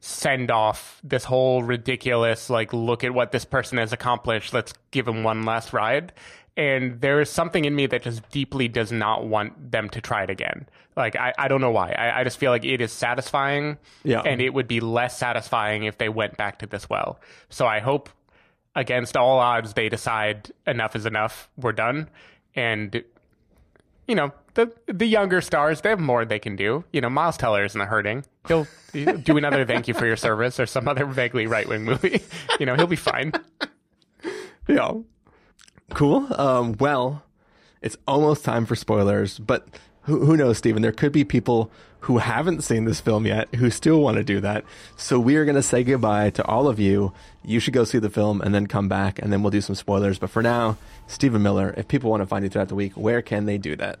send off, this whole ridiculous, like, look at what this person has accomplished. Let's give him one last ride. And there is something in me that just deeply does not want them to try it again. Like, I, I don't know why. I, I just feel like it is satisfying. Yeah. And it would be less satisfying if they went back to this well. So I hope against all odds they decide enough is enough. We're done. And you know, the the younger stars, they have more they can do. You know, Miles Teller isn't hurting. He'll do another thank you for your service or some other vaguely right wing movie. You know, he'll be fine. Yeah. Cool. Um, well, it's almost time for spoilers, but who, who knows, Stephen? There could be people who haven't seen this film yet who still want to do that. So we are going to say goodbye to all of you. You should go see the film and then come back and then we'll do some spoilers. But for now, Stephen Miller, if people want to find you throughout the week, where can they do that?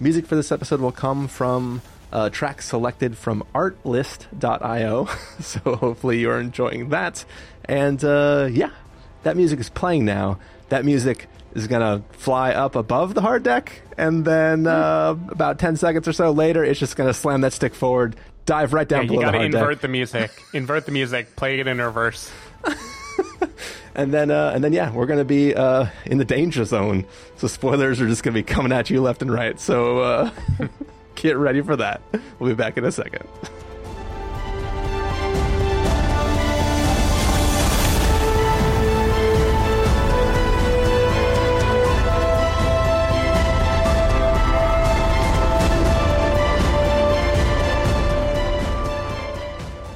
Music for this episode will come from uh, tracks selected from artlist.io. so hopefully you're enjoying that. And uh, yeah, that music is playing now. That music is going to fly up above the hard deck. And then uh, about 10 seconds or so later, it's just going to slam that stick forward, dive right down Yeah, below you gotta invert the music. invert the music. Play it in reverse. And then, uh, and then, yeah, we're to be uh, in the danger zone. So spoilers are just to be coming at you left and right. So uh, get ready for that. We'll be back in a second.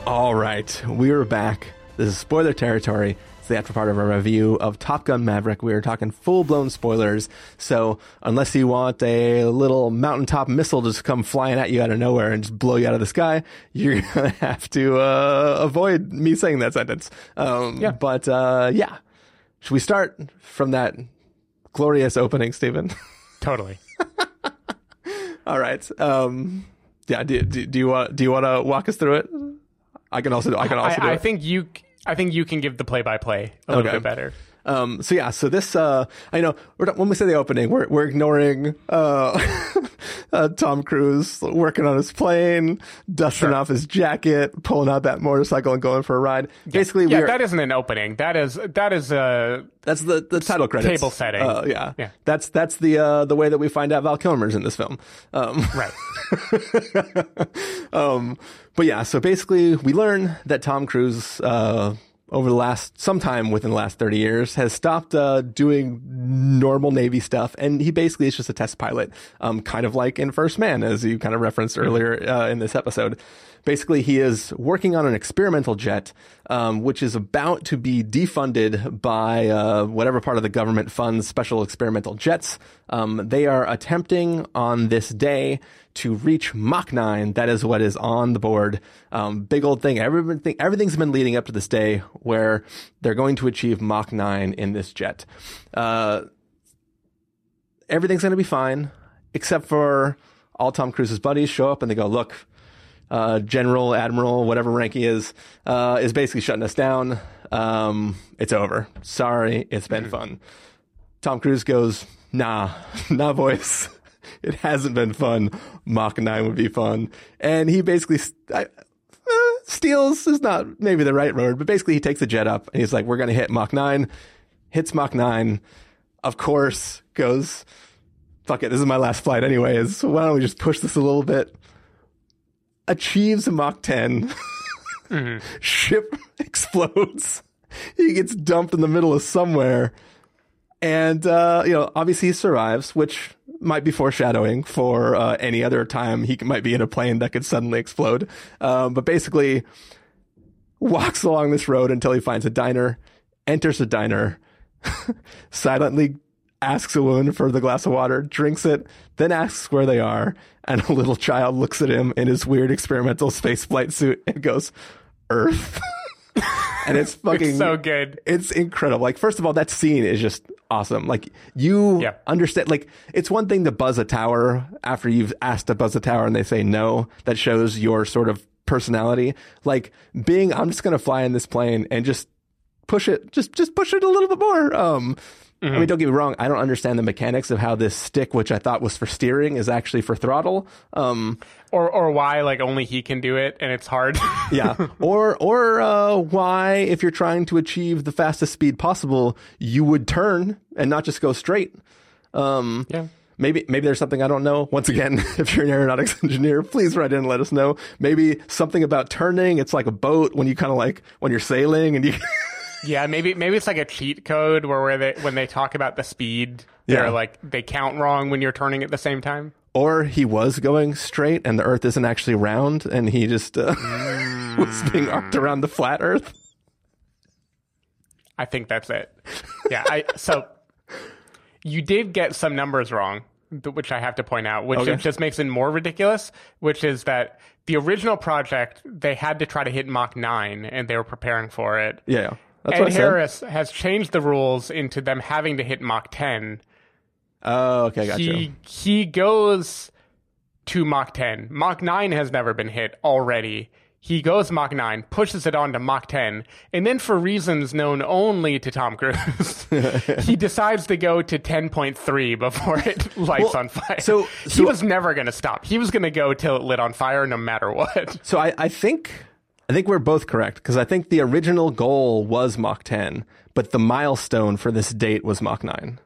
All right, we are back. This is spoiler territory. The after part of our review of Top Gun Maverick. We are talking full blown spoilers. So, unless you want a little mountaintop missile to just come flying at you out of nowhere and just blow you out of the sky, you're to have to uh, avoid me saying that sentence. Um, Yeah. But uh, yeah. Should we start from that glorious opening, Stephen? Totally. All right. Um, yeah. Do, do, do you want do you want to walk us through it? I can also I can also do I, I think you. I think you can give the play by play a little Okay. bit better. Um, so yeah, so this, uh, I know not- when we say the opening, we're, we're ignoring, uh, uh, Tom Cruise working on his plane, dusting Sure. off his jacket, pulling out that motorcycle and going for a ride. Basically, Yeah, we're, that isn't an opening. That is that is uh that's the, the title credits. table setting. Uh, yeah. Yeah. That's, that's the, uh, the way that we find out Val Kilmer's in this film. Um, right. um, but yeah, so basically, we learn that Tom Cruise, uh, over the last, sometime within the last 30 years, has stopped, uh, doing normal Navy stuff. And he basically is just a test pilot, um, kind of like in First Man, as you kind of referenced earlier, uh, in this episode. Basically, he is working on an experimental jet, um, which is about to be defunded by uh, whatever part of the government funds special experimental jets. Um, they are attempting on this day to reach Mach 9. That is what is on the board. Um, big old thing. Everything, everything's been leading up to this day where they're going to achieve Mach 9 in this jet. Uh, everything's going to be fine, except for all Tom Cruise's buddies show up and they go, look, uh, general, admiral, whatever rank he is, uh, is basically shutting us down. Um, it's over. Sorry, it's been fun. Tom Cruise goes, nah, nah, boys. It hasn't been fun. Mach 9 would be fun. And he basically, I, uh, steals is not maybe the right word, but basically he takes the jet up and he's like, we're going to hit Mach 9, hits Mach 9, of course, goes, fuck it, this is my last flight anyways, so why don't we just push this a little bit? Achieves a Mach 10. Ship explodes. He gets dumped in the middle of somewhere. And, uh, you know, obviously he survives, which might be foreshadowing for uh, any other time he might be in a plane that could suddenly explode. Um, but basically, walks along this road until he finds a diner, enters a diner, silently asks a woman for the glass of water, drinks it, then asks where they are, and a little child looks at him in his weird experimental space flight suit and goes, Earth. and it's fucking It's so good. it's incredible. Like, first of all, that scene is just awesome. Like, you Yeah. understand, like, it's one thing to buzz a tower after you've asked to buzz a tower and they say no. That shows your sort of personality. Like, being, I'm just going to fly in this plane and just push it, just, just push it a little bit more. Um, I mean, don't get me wrong. I don't understand the mechanics of how this stick, which I thought was for steering, is actually for throttle. Um, Or or why like only he can do it and it's hard. yeah. Or or uh, why, if you're trying to achieve the fastest speed possible, you would turn and not just go straight. Um, yeah. Maybe maybe there's something I don't know. Once again, if you're an aeronautics engineer, please write in and let us know. Maybe something about turning. It's like a boat when you kind of like when you're sailing and you. Yeah, maybe maybe it's like a cheat code where, where they when they talk about the speed, Yeah. they're like they count wrong when you're turning at the same time. or he was going straight and the Earth isn't actually round and he just uh, was being arced around the flat Earth. I think that's it. Yeah, I so you did get some numbers wrong, which I have to point out, which Okay. just makes it more ridiculous. Which is that the original project they had to try to hit Mach nine, and they were preparing for it. Yeah, that's Ed what I said. Harris has changed the rules into them having to hit Mach ten. Oh, okay, gotcha. He he goes to Mach 10. Mach 9 has never been hit already. He goes Mach 9, pushes it on to Mach 10, and then for reasons known only to Tom Cruise, he decides to go to 10.3 before it lights Well, on fire. so- he was never going to stop. He was going to go till it lit on fire no matter what. So I, I think I think we're both correct because I think the original goal was Mach 10, but the milestone for this date was Mach 9.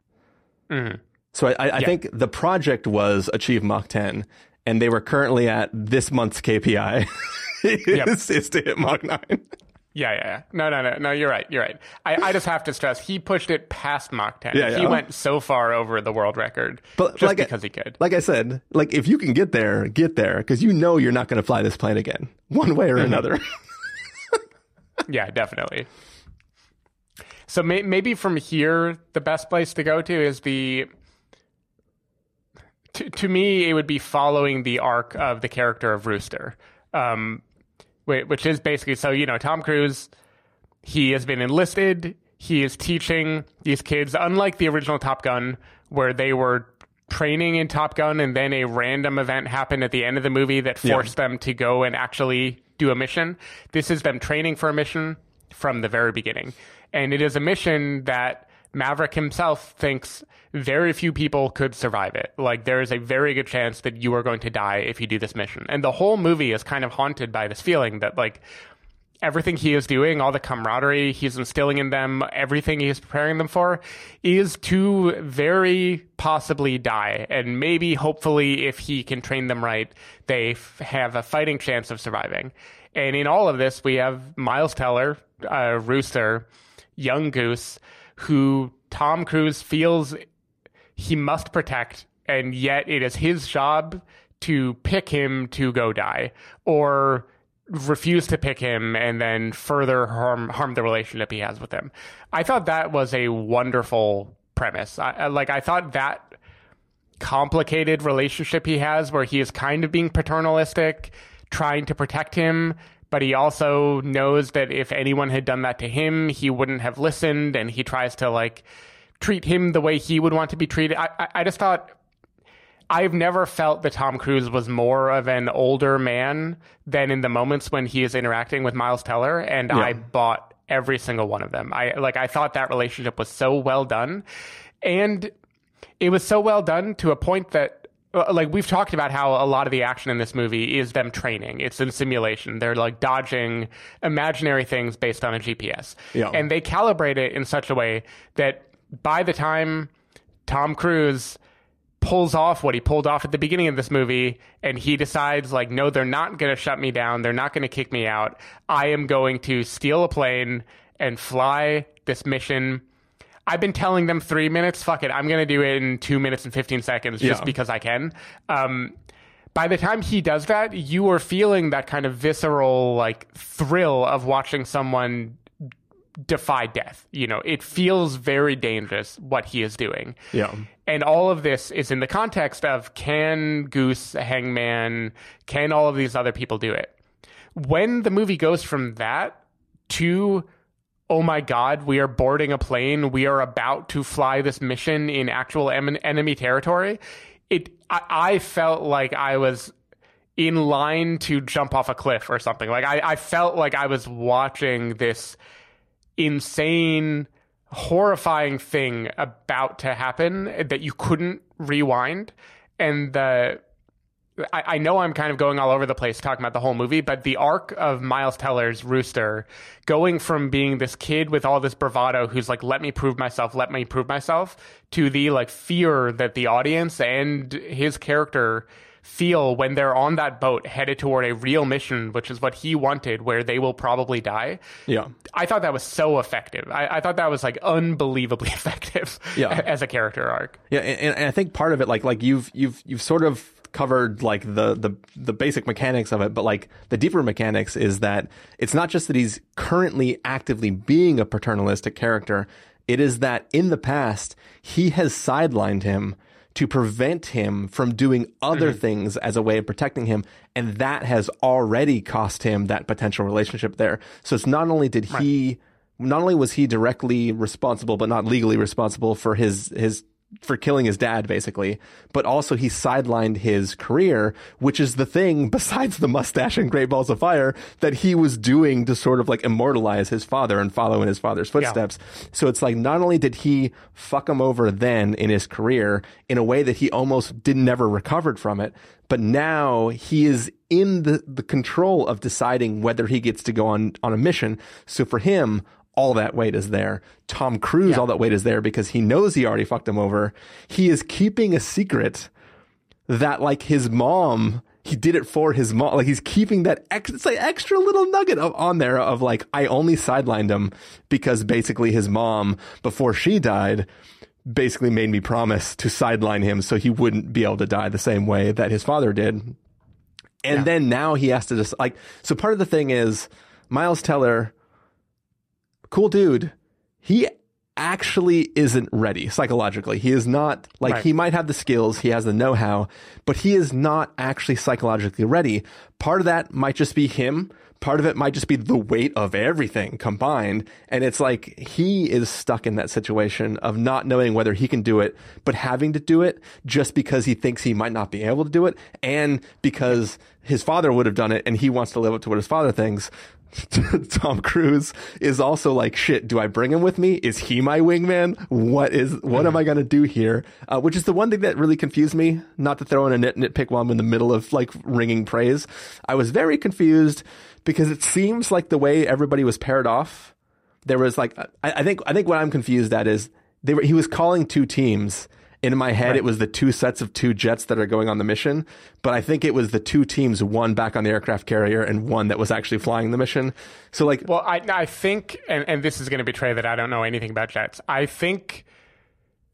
Mm. So I, I, I think the project was achieve Mach 10, and they were currently at this month's KPI is, is to hit Mach 9. Yeah, yeah, yeah. No, no, no, no. You're right. You're right. I, I just have to stress he pushed it past Mach 10. Yeah, He yeah. went so far over the world record But just like I- because he could. Like I said, like if you can get there, get there because you know you're not going to fly this plane again, one way or another. Yeah, definitely. So may- maybe from here, the best place to go to is the. To, to me, it would be following the arc of the character of Rooster, um, which is basically so you know Tom Cruise. He has been enlisted. He is teaching these kids, unlike the original Top Gun, where they were training in Top Gun and then a random event happened at the end of the movie that forced them to go and actually do a mission. This is them training for a mission from the very beginning. And it is a mission that Maverick himself thinks very few people could survive it. Like, there is a very good chance that you are going to die if you do this mission. And the whole movie is kind of haunted by this feeling that, like, everything he is doing, all the camaraderie he's instilling in them, everything he is preparing them for, is to very possibly die. And maybe, hopefully, if he can train them right, they f- have a fighting chance of surviving. And in all of this, we have Miles Teller, uh, Rooster, Young Goose, who Tom Cruise feels he must protect, and yet it is his job to pick him to go die, or refuse to pick him and then further harm harm the relationship he has with him. I thought that was a wonderful premise. I, like I thought that complicated relationship he has where he is kind of being paternalistic, trying to protect him, but he also knows that if anyone had done that to him, he wouldn't have listened and he tries to like treat him the way he would want to be treated. I, I, I just thought I've never felt that Tom Cruise was more of an older man than in the moments when he is interacting with Miles Teller, and I bought every single one of them. I like I thought that relationship was so well done, and it was so well done to a point that Uh, like we've talked about how a lot of the action in this movie is them training. It's in simulation. They're like dodging imaginary things based on a GPS. Yeah. And they calibrate it in such a way that by the time Tom Cruise pulls off what he pulled off at the beginning of this movie and he decides like no they're not going to shut me down they're not going to kick me out i am going to steal a plane and fly this mission i've been telling them 3 minutes fuck it i'm going to do it in 2 minutes and 15 seconds just Yeah. because i can um by the time he does that you are feeling that kind of visceral like thrill of watching someone defy death you know it feels very dangerous what he is doing Yeah. and all of this is in the context of can Goose, Hangman, can all of these other people do it? When the movie goes from that to, oh my God, we are boarding a plane, we are about to fly this mission in actual em- enemy territory, it I, I felt like I was in line to jump off a cliff or something. Like I, I felt like I was watching this insane, horrifying thing about to happen that you couldn't rewind. And the I, I know I'm kind of going all over the place talking about the whole movie, but the arc of Miles Teller's Rooster going from being this kid with all this bravado who's like, let me prove myself, let me prove myself, to the like fear that the audience and his character feel when they're on that boat headed toward a real mission, which is what he wanted, where they will probably die. Yeah. I thought that was so effective. I, I thought that was like unbelievably effective Yeah. as a character arc. Yeah, and, and I think part of it, like like you've you've you've sort of covered like the the the basic mechanics of it, but like the deeper mechanics is that it's not just that he's currently actively being a paternalistic character. It is that in the past he has sidelined him to prevent him from doing other mm-hmm. things as a way of protecting him, and that has already cost him that potential relationship there. So it's not only did he not only was he directly responsible but not legally responsible for his his for killing his dad basically but also he sidelined his career which is the thing besides the mustache and great balls of fire that he was doing to sort of like immortalize his father and follow in his father's footsteps. So it's like not only did he fuck him over then in his career in a way that he almost did never recovered from it but now he is in the, the control of deciding whether he gets to go on on a mission. So for him all that weight is there. Tom Cruise, all that weight is there because he knows he already fucked him over. He is keeping a secret that like his mom, he did it for his mom. Like he's keeping that ex, it's like extra little nugget of, on there of like, I only sidelined him because basically his mom, before she died, basically made me promise to sideline him so he wouldn't be able to die the same way that his father did. And then now he has to just like, so part of the thing is Miles Teller, cool dude. He actually isn't ready psychologically. He is not like Right. he might have the skills, he has the know-how, but he is not actually psychologically ready. Part of that might just be him. Part of it might just be the weight of everything combined. And it's like he is stuck in that situation of not knowing whether he can do it, but having to do it just because he thinks he might not be able to do it. And because his father would have done it and he wants to live up to what his father thinks. Tom Cruise is also like, shit, do I bring him with me? Is he my wingman? What is, what am I going to do here? Uh, which is the one thing that really confused me, not to throw in a nit, nitpick while I'm in the middle of like ringing praise. I was very confused because it seems like the way everybody was paired off, there was like, I, I think, I think what I'm confused at is they were, he was calling two teams. In my head, it was the two sets of two jets that are going on the mission, but I think it was the two teams, one back on the aircraft carrier and one that was actually flying the mission. So like, Well, I I think, and, and this is going to betray that I don't know anything about jets. I think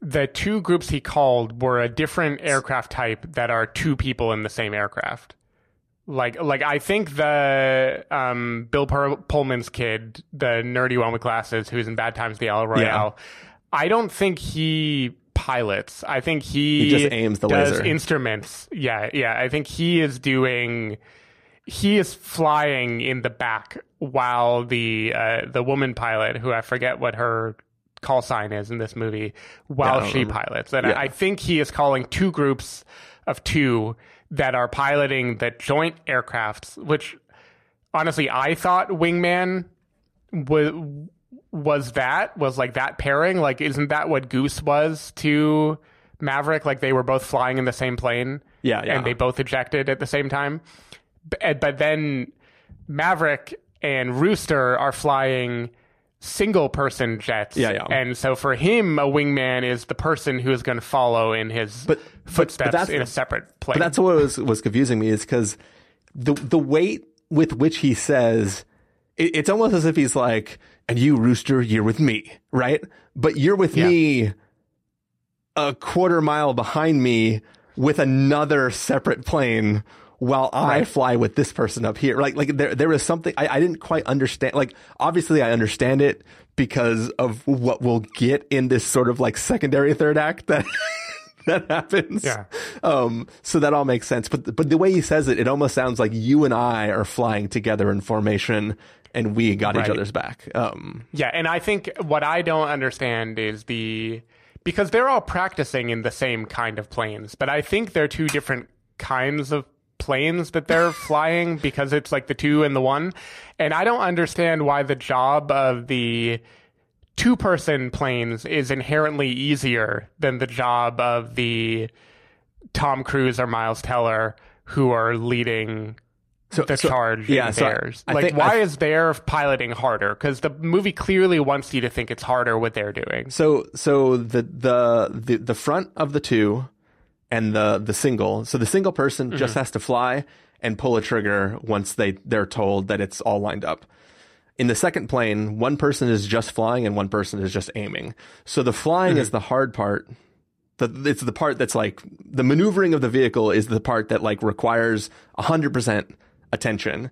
the two groups he called were a different aircraft type that are two people in the same aircraft. Like, like I think the um, Bill Pullman's kid, the nerdy one with glasses, who's in Bad Times, the El Royale. I don't think he pilots. I think he, He just aims the does laser. instruments. Yeah, yeah. I think he is doing. He is flying in the back while the uh, the woman pilot, who I forget what her call sign is in this movie, while don't she pilots. And Yeah. I think he is calling two groups of two that are piloting the joint aircrafts, which honestly I thought Wingman was was that was like that pairing. Like, isn't that what Goose was to Maverick? Like they were both flying in the same plane. Yeah, yeah. and they both ejected at the same time. B- uh, But then Maverick and Rooster are flying single person jets. Yeah, yeah. And so for him, a wingman is the person who is going to follow in his But- but- but footsteps that's- in a separate plane. But that's what was was confusing me is because the the weight with which he says it, it's almost as if he's like, "And you, Rooster, you're with me, right? But you're with Yeah. me a quarter mile behind me with another separate plane." While I Right. fly with this person up here, like like there there was something I, I didn't quite understand. Like obviously I understand it because of what we'll get in this sort of like secondary third act that that happens. Yeah. Um, so that all makes sense. But but the way he says it, it almost sounds like you and I are flying together in formation, and we got each other's back. Um, Yeah, and I think what I don't understand is the because they're all practicing in the same kind of planes, but I think they're two different kinds of planes that they're flying because it's like the two and the one. And I don't understand why the job of the two person planes is inherently easier than the job of the Tom Cruise or Miles Teller who are leading so the so- charge yeah, in so theirs. I like, think- why I- is their piloting harder? Because the movie clearly wants you to think it's harder what they're doing. So so the the the the front of the two and the the single. So the single person Mm-hmm. just has to fly and pull a trigger once they they're told that it's all lined up. In the second plane, one person is just flying and one person is just aiming. So the flying Mm-hmm. is the hard part. The, it's the part that's like the maneuvering of the vehicle is the part that like requires 100% attention.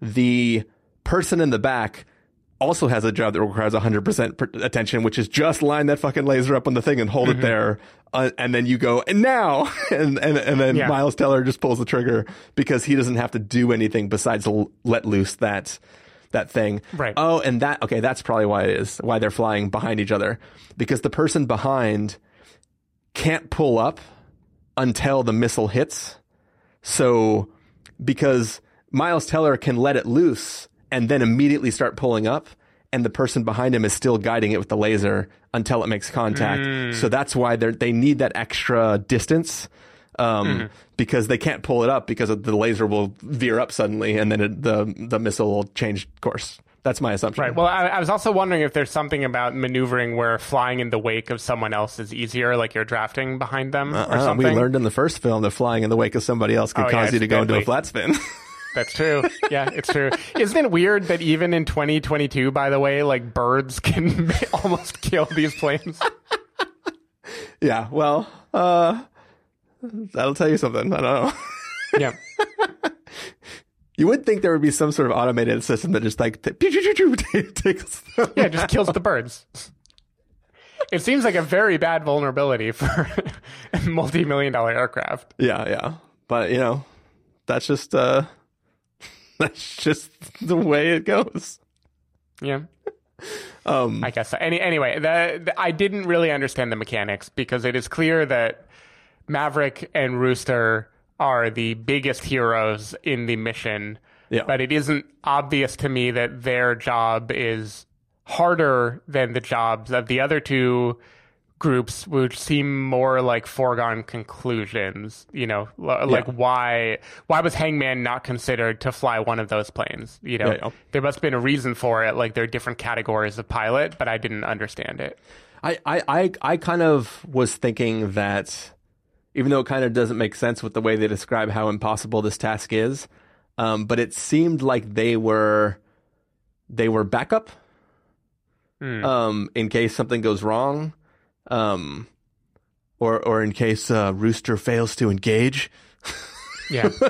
The person in the back also has a job that requires 100% attention, which is just line that fucking laser up on the thing and hold it there. Uh, and then you go, and now, and, and, and then Yeah. Miles Teller just pulls the trigger because he doesn't have to do anything besides l- let loose that, that thing. Right. Oh, and that, okay, that's probably why it is, why they're flying behind each other because the person behind can't pull up until the missile hits. So, because Miles Teller can let it loose and then immediately start pulling up, and the person behind him is still guiding it with the laser until it makes contact. So that's why they they need that extra distance. Um, because they can't pull it up because the laser will veer up suddenly and then it, the the missile will change course. That's my assumption. Right. Well, I, I was also wondering if there's something about maneuvering where flying in the wake of someone else is easier, like you're drafting behind them or Uh, something. we learned in the first film that flying in the wake of somebody else could Oh, yeah, cause you it's to go into a flat spin. That's true. Yeah, it's true. Isn't it weird that even in 2022, by the way, like birds can almost kill these planes? yeah. Well, uh, that'll tell you something. I don't know. yeah. You would think there would be some sort of automated system that just like t- takes. Yeah, just kills the birds. It seems like a very bad vulnerability for a multi-million dollar aircraft. yeah, yeah. But you know, that's just uh, that's just the way it goes. Yeah. Um, I guess. So. Any, anyway, the, the, I didn't really understand the mechanics because it is clear that Maverick and Rooster are the biggest heroes in the mission, Yeah. but it isn't obvious to me that their job is harder than the jobs of the other two groups, which seem more like foregone conclusions. You know, l- like why why was Hangman not considered to fly one of those planes? You know, Yeah, yeah. there must have been a reason for it. Like there are different categories of pilot, but I didn't understand it. I, I, I, I kind of was thinking that even though it kind of doesn't make sense with the way they describe how impossible this task is, um, but it seemed like they were they were backup um, in case something goes wrong, um, or or in case uh, Rooster fails to engage. Yeah.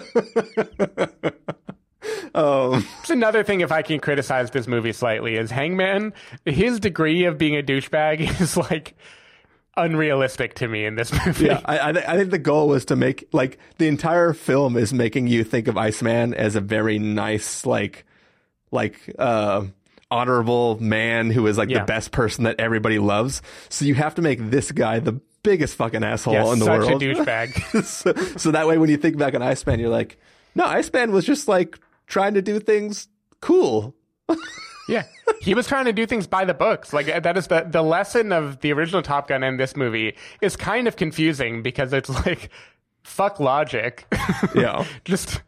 Um, It's another thing if I can criticize this movie slightly is Hangman, his degree of being a douchebag is like unrealistic to me in this movie. yeah, I, I, th- I think the goal was to make like the entire film is making you think of Iceman as a very nice, like, like, uh, honorable man who is like Yeah. the best person that everybody loves. So you have to make this guy the biggest fucking asshole in the such world. a douchebag. so, so that way, when you think back on Iceman, you're like, no, Iceman was just like trying to do things cool. Yeah. He was trying to do things by the books. Like that is the the lesson of the original Top Gun and this movie is kind of confusing because it's like fuck logic. Yeah, just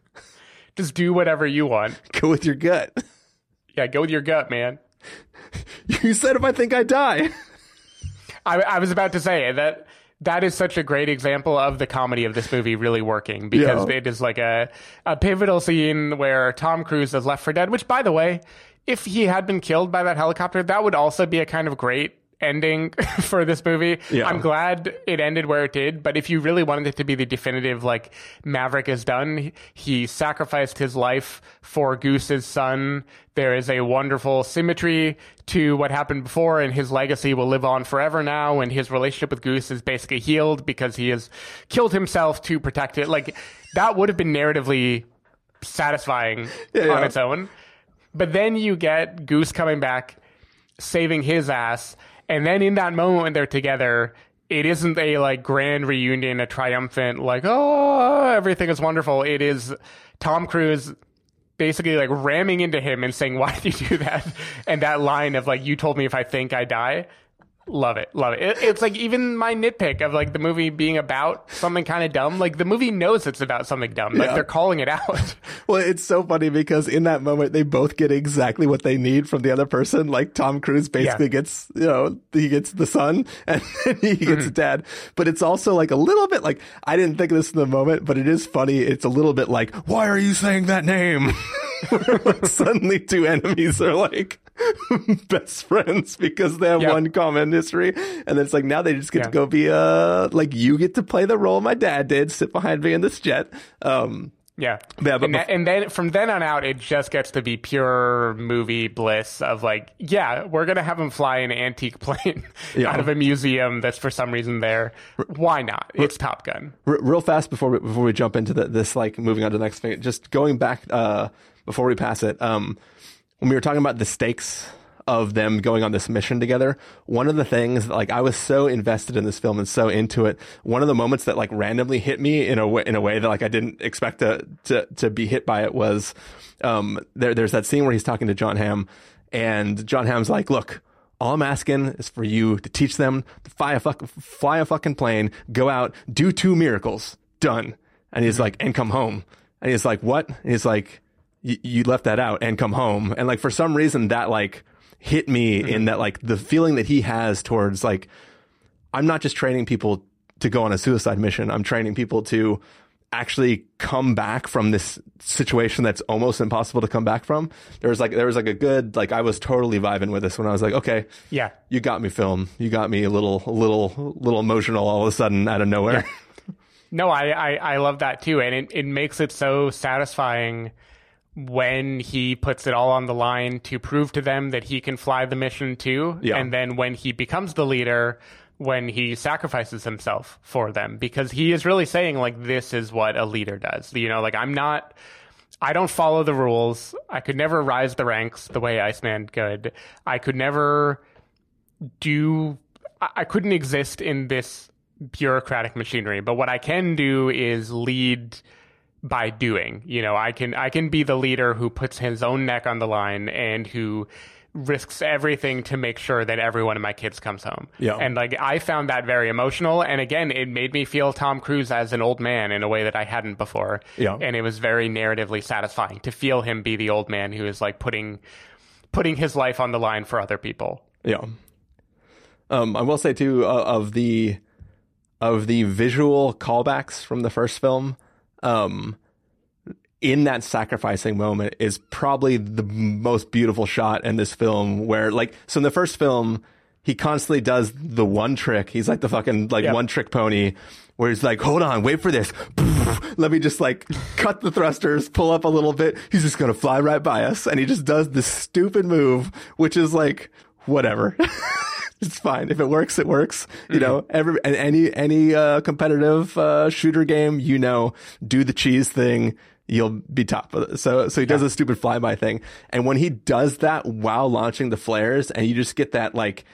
just do whatever you want. go with your gut. Yeah, go with your gut, man. You said if I think I die. I, I was about to say that that is such a great example of the comedy of this movie really working because Yeah. it is like a, a pivotal scene where Tom Cruise is left for dead, which, by the way, if he had been killed by that helicopter, that would also be a kind of great ending for this movie. Yeah. I'm glad it ended where it did, but if you really wanted it to be the definitive, like Maverick is done, he sacrificed his life for Goose's son. There is a wonderful symmetry to what happened before, and his legacy will live on forever now. And his relationship with Goose is basically healed because he has killed himself to protect it. Like that would have been narratively satisfying Yeah, on yeah. its own. But then you get Goose coming back, saving his ass, and then in that moment when they're together, it isn't a like grand reunion, a triumphant like oh everything is wonderful. It is Tom Cruise basically like ramming into him and saying why did you do that, and that line of like you told me if I think I die. Love it, love it. it. It's like even my nitpick of like the movie being about something kind of dumb. Like the movie knows it's about something dumb. Like Yeah. they're calling it out. Well, it's so funny because in that moment they both get exactly what they need from the other person. Like Tom Cruise basically Yeah. gets, you know, he gets the son and he gets Mm-hmm. dad. But it's also like a little bit like I didn't think of this in the moment, but it is funny. It's a little bit like, why are you saying that name? Where, like, suddenly two enemies are like best friends because they have Yeah. one common history. And then it's like now they just get Yeah. to go be uh like you get to play the role my dad did, sit behind me in this jet. Um Yeah. Yeah, and, that- and then from then on out, it just gets to be pure movie bliss of like, yeah, we're going to have him fly an antique plane Yeah. out of a museum that's for some reason there. Why not? It's Top Gun. Real fast before we, before we jump into the, this, like moving on to the next thing, just going back uh, before we pass it. Um, when we were talking about the stakes of them going on this mission together, one of the things like I was so invested in this film and so into it. One of the moments that like randomly hit me in a way, in a way that like I didn't expect to to to be hit by it was um, there. There's that scene where he's talking to Jon Hamm, and Jon Hamm's like, "Look." All I'm asking is for you to teach them to fly a, fuck, fly a fucking plane, go out, do two miracles, done. And he's like, and come home. And he's like, what? And he's like, "Y- you left that out and come home. And like, for some reason that like hit me mm-hmm. in that like the feeling that he has towards like, I'm not just training people to go on a suicide mission. I'm training people to actually come back from this situation that's almost impossible to come back from. There was like there was like a good like I was totally vibing with this when I was like, okay, Yeah. you got me, film. You got me a little, a little, little emotional all of a sudden out of nowhere. No, I, I, I love that too. And it, it makes it so satisfying when he puts it all on the line to prove to them that he can fly the mission too. Yeah. And then when he becomes the leader, when he sacrifices himself for them, because he is really saying, like, this is what a leader does. You know, like, I'm not. I don't follow the rules. I could never rise the ranks the way Iceman could. I could never do I I couldn't exist in this bureaucratic machinery, but what I can do is lead by doing. You know, I can I can be the leader who puts his own neck on the line and who risks everything to make sure that every one of my kids comes home. Yeah. And like I found that very emotional and again it made me feel Tom Cruise as an old man in a way that I hadn't before. Yeah. And it was very narratively satisfying to feel him be the old man who is like putting putting his life on the line for other people. Yeah. Um, I will say too uh, of the of the visual callbacks from the first film. Um, in that sacrificing moment is probably the most beautiful shot in this film. Where like so in the first film, he constantly does the one trick. He's like the fucking like Yep. one trick pony where he's like, hold on, wait for this. Let me just like cut the thrusters, pull up a little bit. He's just going to fly right by us. And he just does this stupid move, which is like, whatever. it's fine. If it works, it works. You know, every, and any, any, uh, competitive, uh, shooter game, you know, do the cheese thing. You'll be top. So, so he does a stupid flyby thing. And when he does that while launching the flares and you just get that like,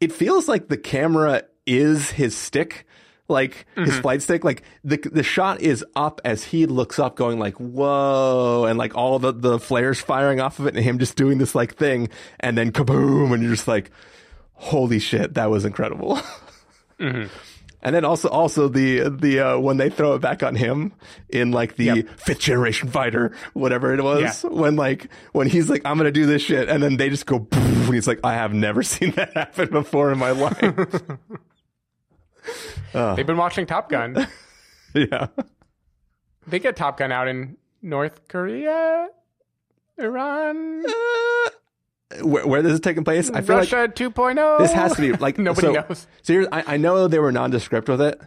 it feels like the camera is his stick, like his flight stick. Like the the shot is up as he looks up, going like "whoa," and like all the the flares firing off of it, and him just doing this like thing, and then kaboom, and you're just like, "Holy shit, that was incredible." And then also, also the the uh, when they throw it back on him in like the Yep. fifth generation fighter, whatever it was, Yeah. when like when he's like, "I'm gonna do this shit," and then they just go, and he's like, "I have never seen that happen before in my life." They've been watching Top Gun. yeah, they get Top Gun out in North Korea, Iran, where, where this is taking place, I feel like Russia 2.0. this has to be like nobody so, knows. So here's, I, I know they were nondescript with it,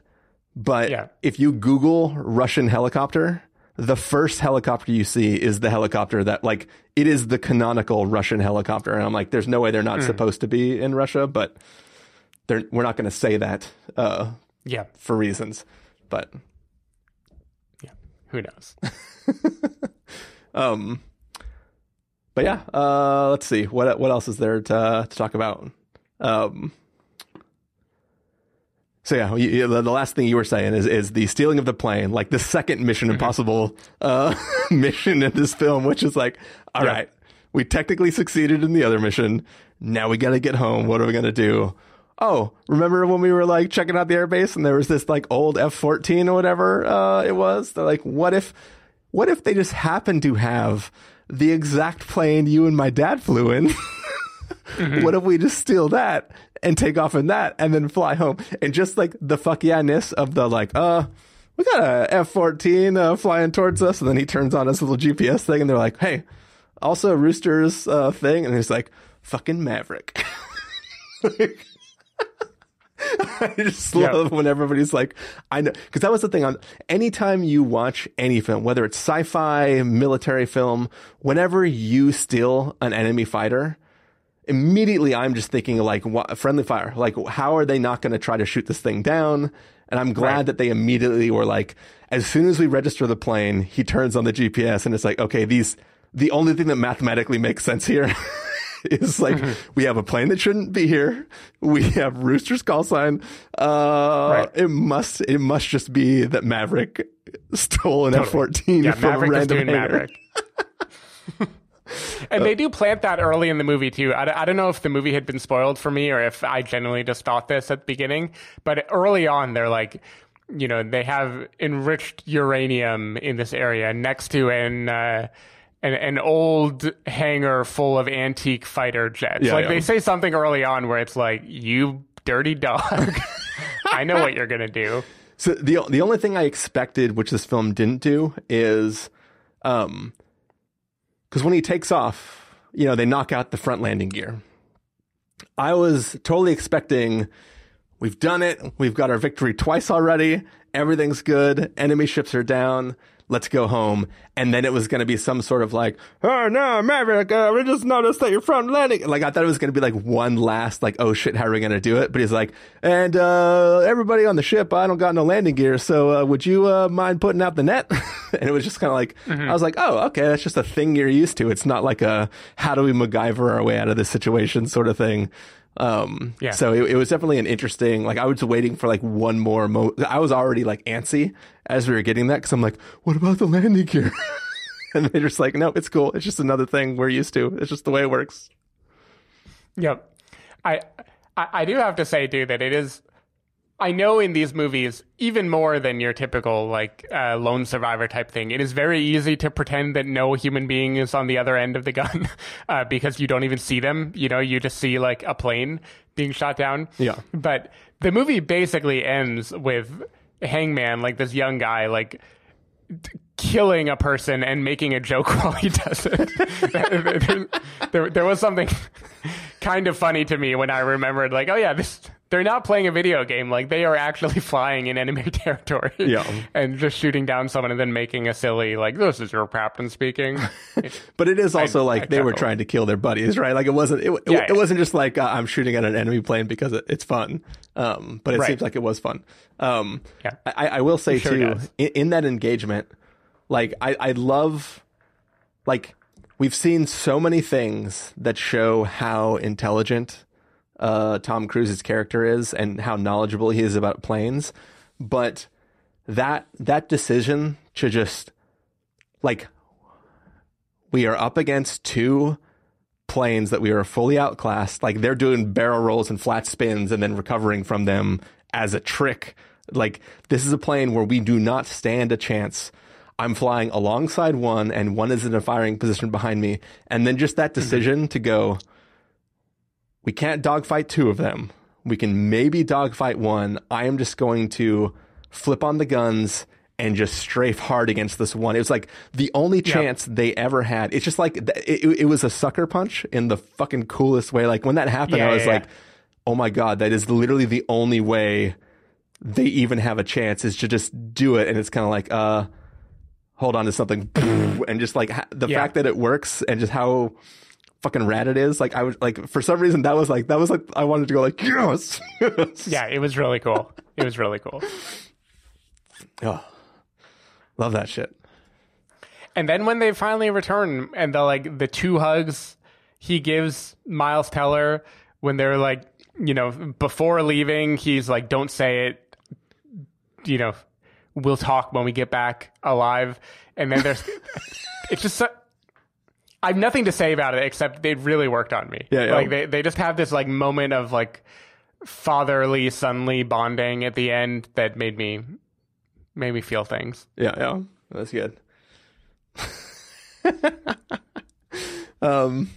but Yeah. if you Google Russian helicopter, the first helicopter you see is the helicopter that like it is the canonical Russian helicopter, and I'm like, there's no way they're not Hmm. supposed to be in Russia, but they're we're not going to say that uh, Yeah, for reasons, but yeah. Who knows? um, but yeah, uh, let's see what what else is there to to talk about. Um, so yeah, you, the the last thing you were saying is is the stealing of the plane, like the second Mission Impossible uh, mission in this film, which is like, all right, Yeah. we technically succeeded in the other mission. Now we got to get home. What are we gonna do? Oh, remember when we were like checking out the airbase and there was this like old F fourteen or whatever uh, it was? They're like, what if, what if they just happened to have the exact plane you and my dad flew in? What if we just steal that and take off in that and then fly home? And just like the fuck yeah ness of the like, uh, we got a F fourteen uh, flying towards us, and then he turns on his little GPS thing, and they're like, hey, also Rooster's uh, thing, and he's like, fucking Maverick. I just Yeah. love when everybody's like, I know, because that was the thing on anytime you watch any film, whether it's sci-fi, military film, whenever you steal an enemy fighter, immediately I'm just thinking like what, friendly fire. Like, how are they not going to try to shoot this thing down? And I'm glad Right. that they immediately were like, as soon as we register the plane, he turns on the GPS and it's like, okay, these, the only thing that mathematically makes sense here is like, we have a plane that shouldn't be here. We have Rooster's call sign. Uh, Right. it must, it must just be that Maverick stole an F-14 Yeah, from Maverick is random doing. Maverick. and they do plant that early in the movie too. I don't know if the movie had been spoiled for me or if I genuinely just thought this at the beginning, but early on they're like, you know, they have enriched uranium in this area next to an uh, an, an old hangar full of antique fighter jets. Yeah, like yeah. they say something early on where it's like, "You dirty dog, I know what you're gonna do." So the the only thing I expected, which this film didn't do, is, um, because when he takes off, you know, they knock out the front landing gear. I was totally expecting, we've done it, we've got our victory twice already, everything's good, enemy ships are down, let's go home, and then it was going to be some sort of like, oh no, Maverick, uh, we just noticed that you're front landing, like I thought it was going to be like one last like, oh shit, how are we going to do it? But he's like, and uh, everybody on the ship, I don't got no landing gear, so uh, would you uh, mind putting out the net? and it was just kind of like, I was like, oh, okay, that's just a thing you're used to. It's not like a how do we MacGyver our way out of this situation sort of thing. Um, Yeah. so it, it was definitely an interesting, like I was waiting for like one more mo, I was already like antsy as we were getting that. Cause I'm like, what about the landing gear? and they're just like, no, it's cool. It's just another thing we're used to. It's just the way it works. Yep. I, I I do have to say too that it is I know in these movies, even more than your typical like uh, lone survivor type thing, it is very easy to pretend that no human being is on the other end of the gun uh, because you don't even see them. You know, you just see like a plane being shot down. Yeah. But the movie basically ends with Hangman, like this young guy, like t- killing a person and making a joke while he does it. there, there, there was something kind of funny to me when I remembered, like, oh yeah, this they're not playing a video game. Like they are actually flying in enemy territory. Yeah. and just shooting down someone and then making a silly like, this is your captain speaking. But it is also I- like I they were trying to kill their buddies, right? Like it wasn't. It, it, Yeah, it yeah. wasn't just like uh, I'm shooting at an enemy plane because it, it's fun. Um, but it Right. seems like it was fun. Um, Yeah. I, I will say sure too, in, in that engagement, like I, I love, like we've seen so many things that show how intelligent uh, Tom Cruise's character is and how knowledgeable he is about planes, but that that decision to just like we are up against two planes that we are fully outclassed. Like they're doing barrel rolls and flat spins and then recovering from them as a trick. Like this is a plane where we do not stand a chance. I'm flying alongside one and one is in a firing position behind me. And then just that decision to go, we can't dogfight two of them. We can maybe dogfight one. I am just going to flip on the guns and just strafe hard against this one. It was like the only chance they ever had. It's just like it, it, was a sucker punch in the fucking coolest way. Like when that happened, Yeah, I was yeah, like, oh my god, that is literally the only way they even have a chance is to just do it. And it's kind of like, uh, hold on to something, and just like the fact that it works and just how fucking rad it is. Like I was like for some reason that was like that was like I wanted to go like yes, yeah, it was really cool. It was really cool. Oh, love that shit. And then when they finally return and the like the two hugs he gives Miles Teller when they're like, you know, before leaving, he's like, Don't say it. You know, we'll talk when we get back alive. And then there's it's just so, I have nothing to say about it except they really worked on me. Yeah, yeah. Like they, they just have this like moment of like fatherly, sonly bonding at the end that made me made me feel things. Yeah, yeah, that's good. um,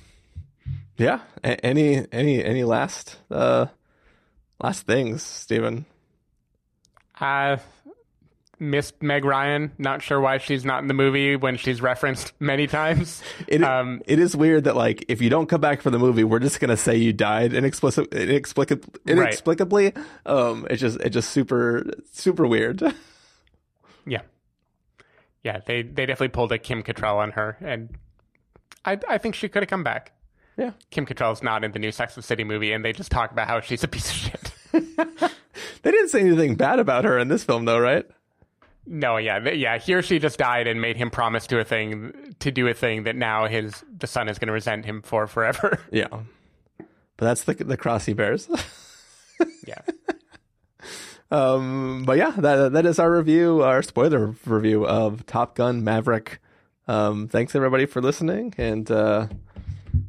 yeah. A- any any any last uh last things, Stephen? I missed Meg Ryan. Not sure why she's not in the movie when she's referenced many times. It, um, it is weird that like if you don't come back for the movie, we're just gonna say you died inexplic- inexplicably. Inexplicably, um, it's just it's just super super weird. yeah, yeah. They they definitely pulled a Kim Cattrall on her, and I I think she could have come back. yeah, Kim Cattrall's not in the new Sex and City movie, and they just talk about how she's a piece of shit. they didn't say anything bad about her in this film, though, right? No, yeah, yeah. Here she just died and made him promise to a thing to do a thing that now his the son is going to resent him for forever. Yeah, but that's the the cross he Bears. yeah. Um, but yeah, that that is our review, our spoiler review of Top Gun Maverick. Um, thanks everybody for listening, and uh,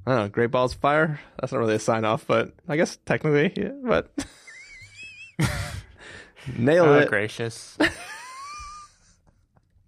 I don't know, Great Balls of Fire. That's not really a sign off, but I guess technically, yeah, but nail Oh, it. gracious.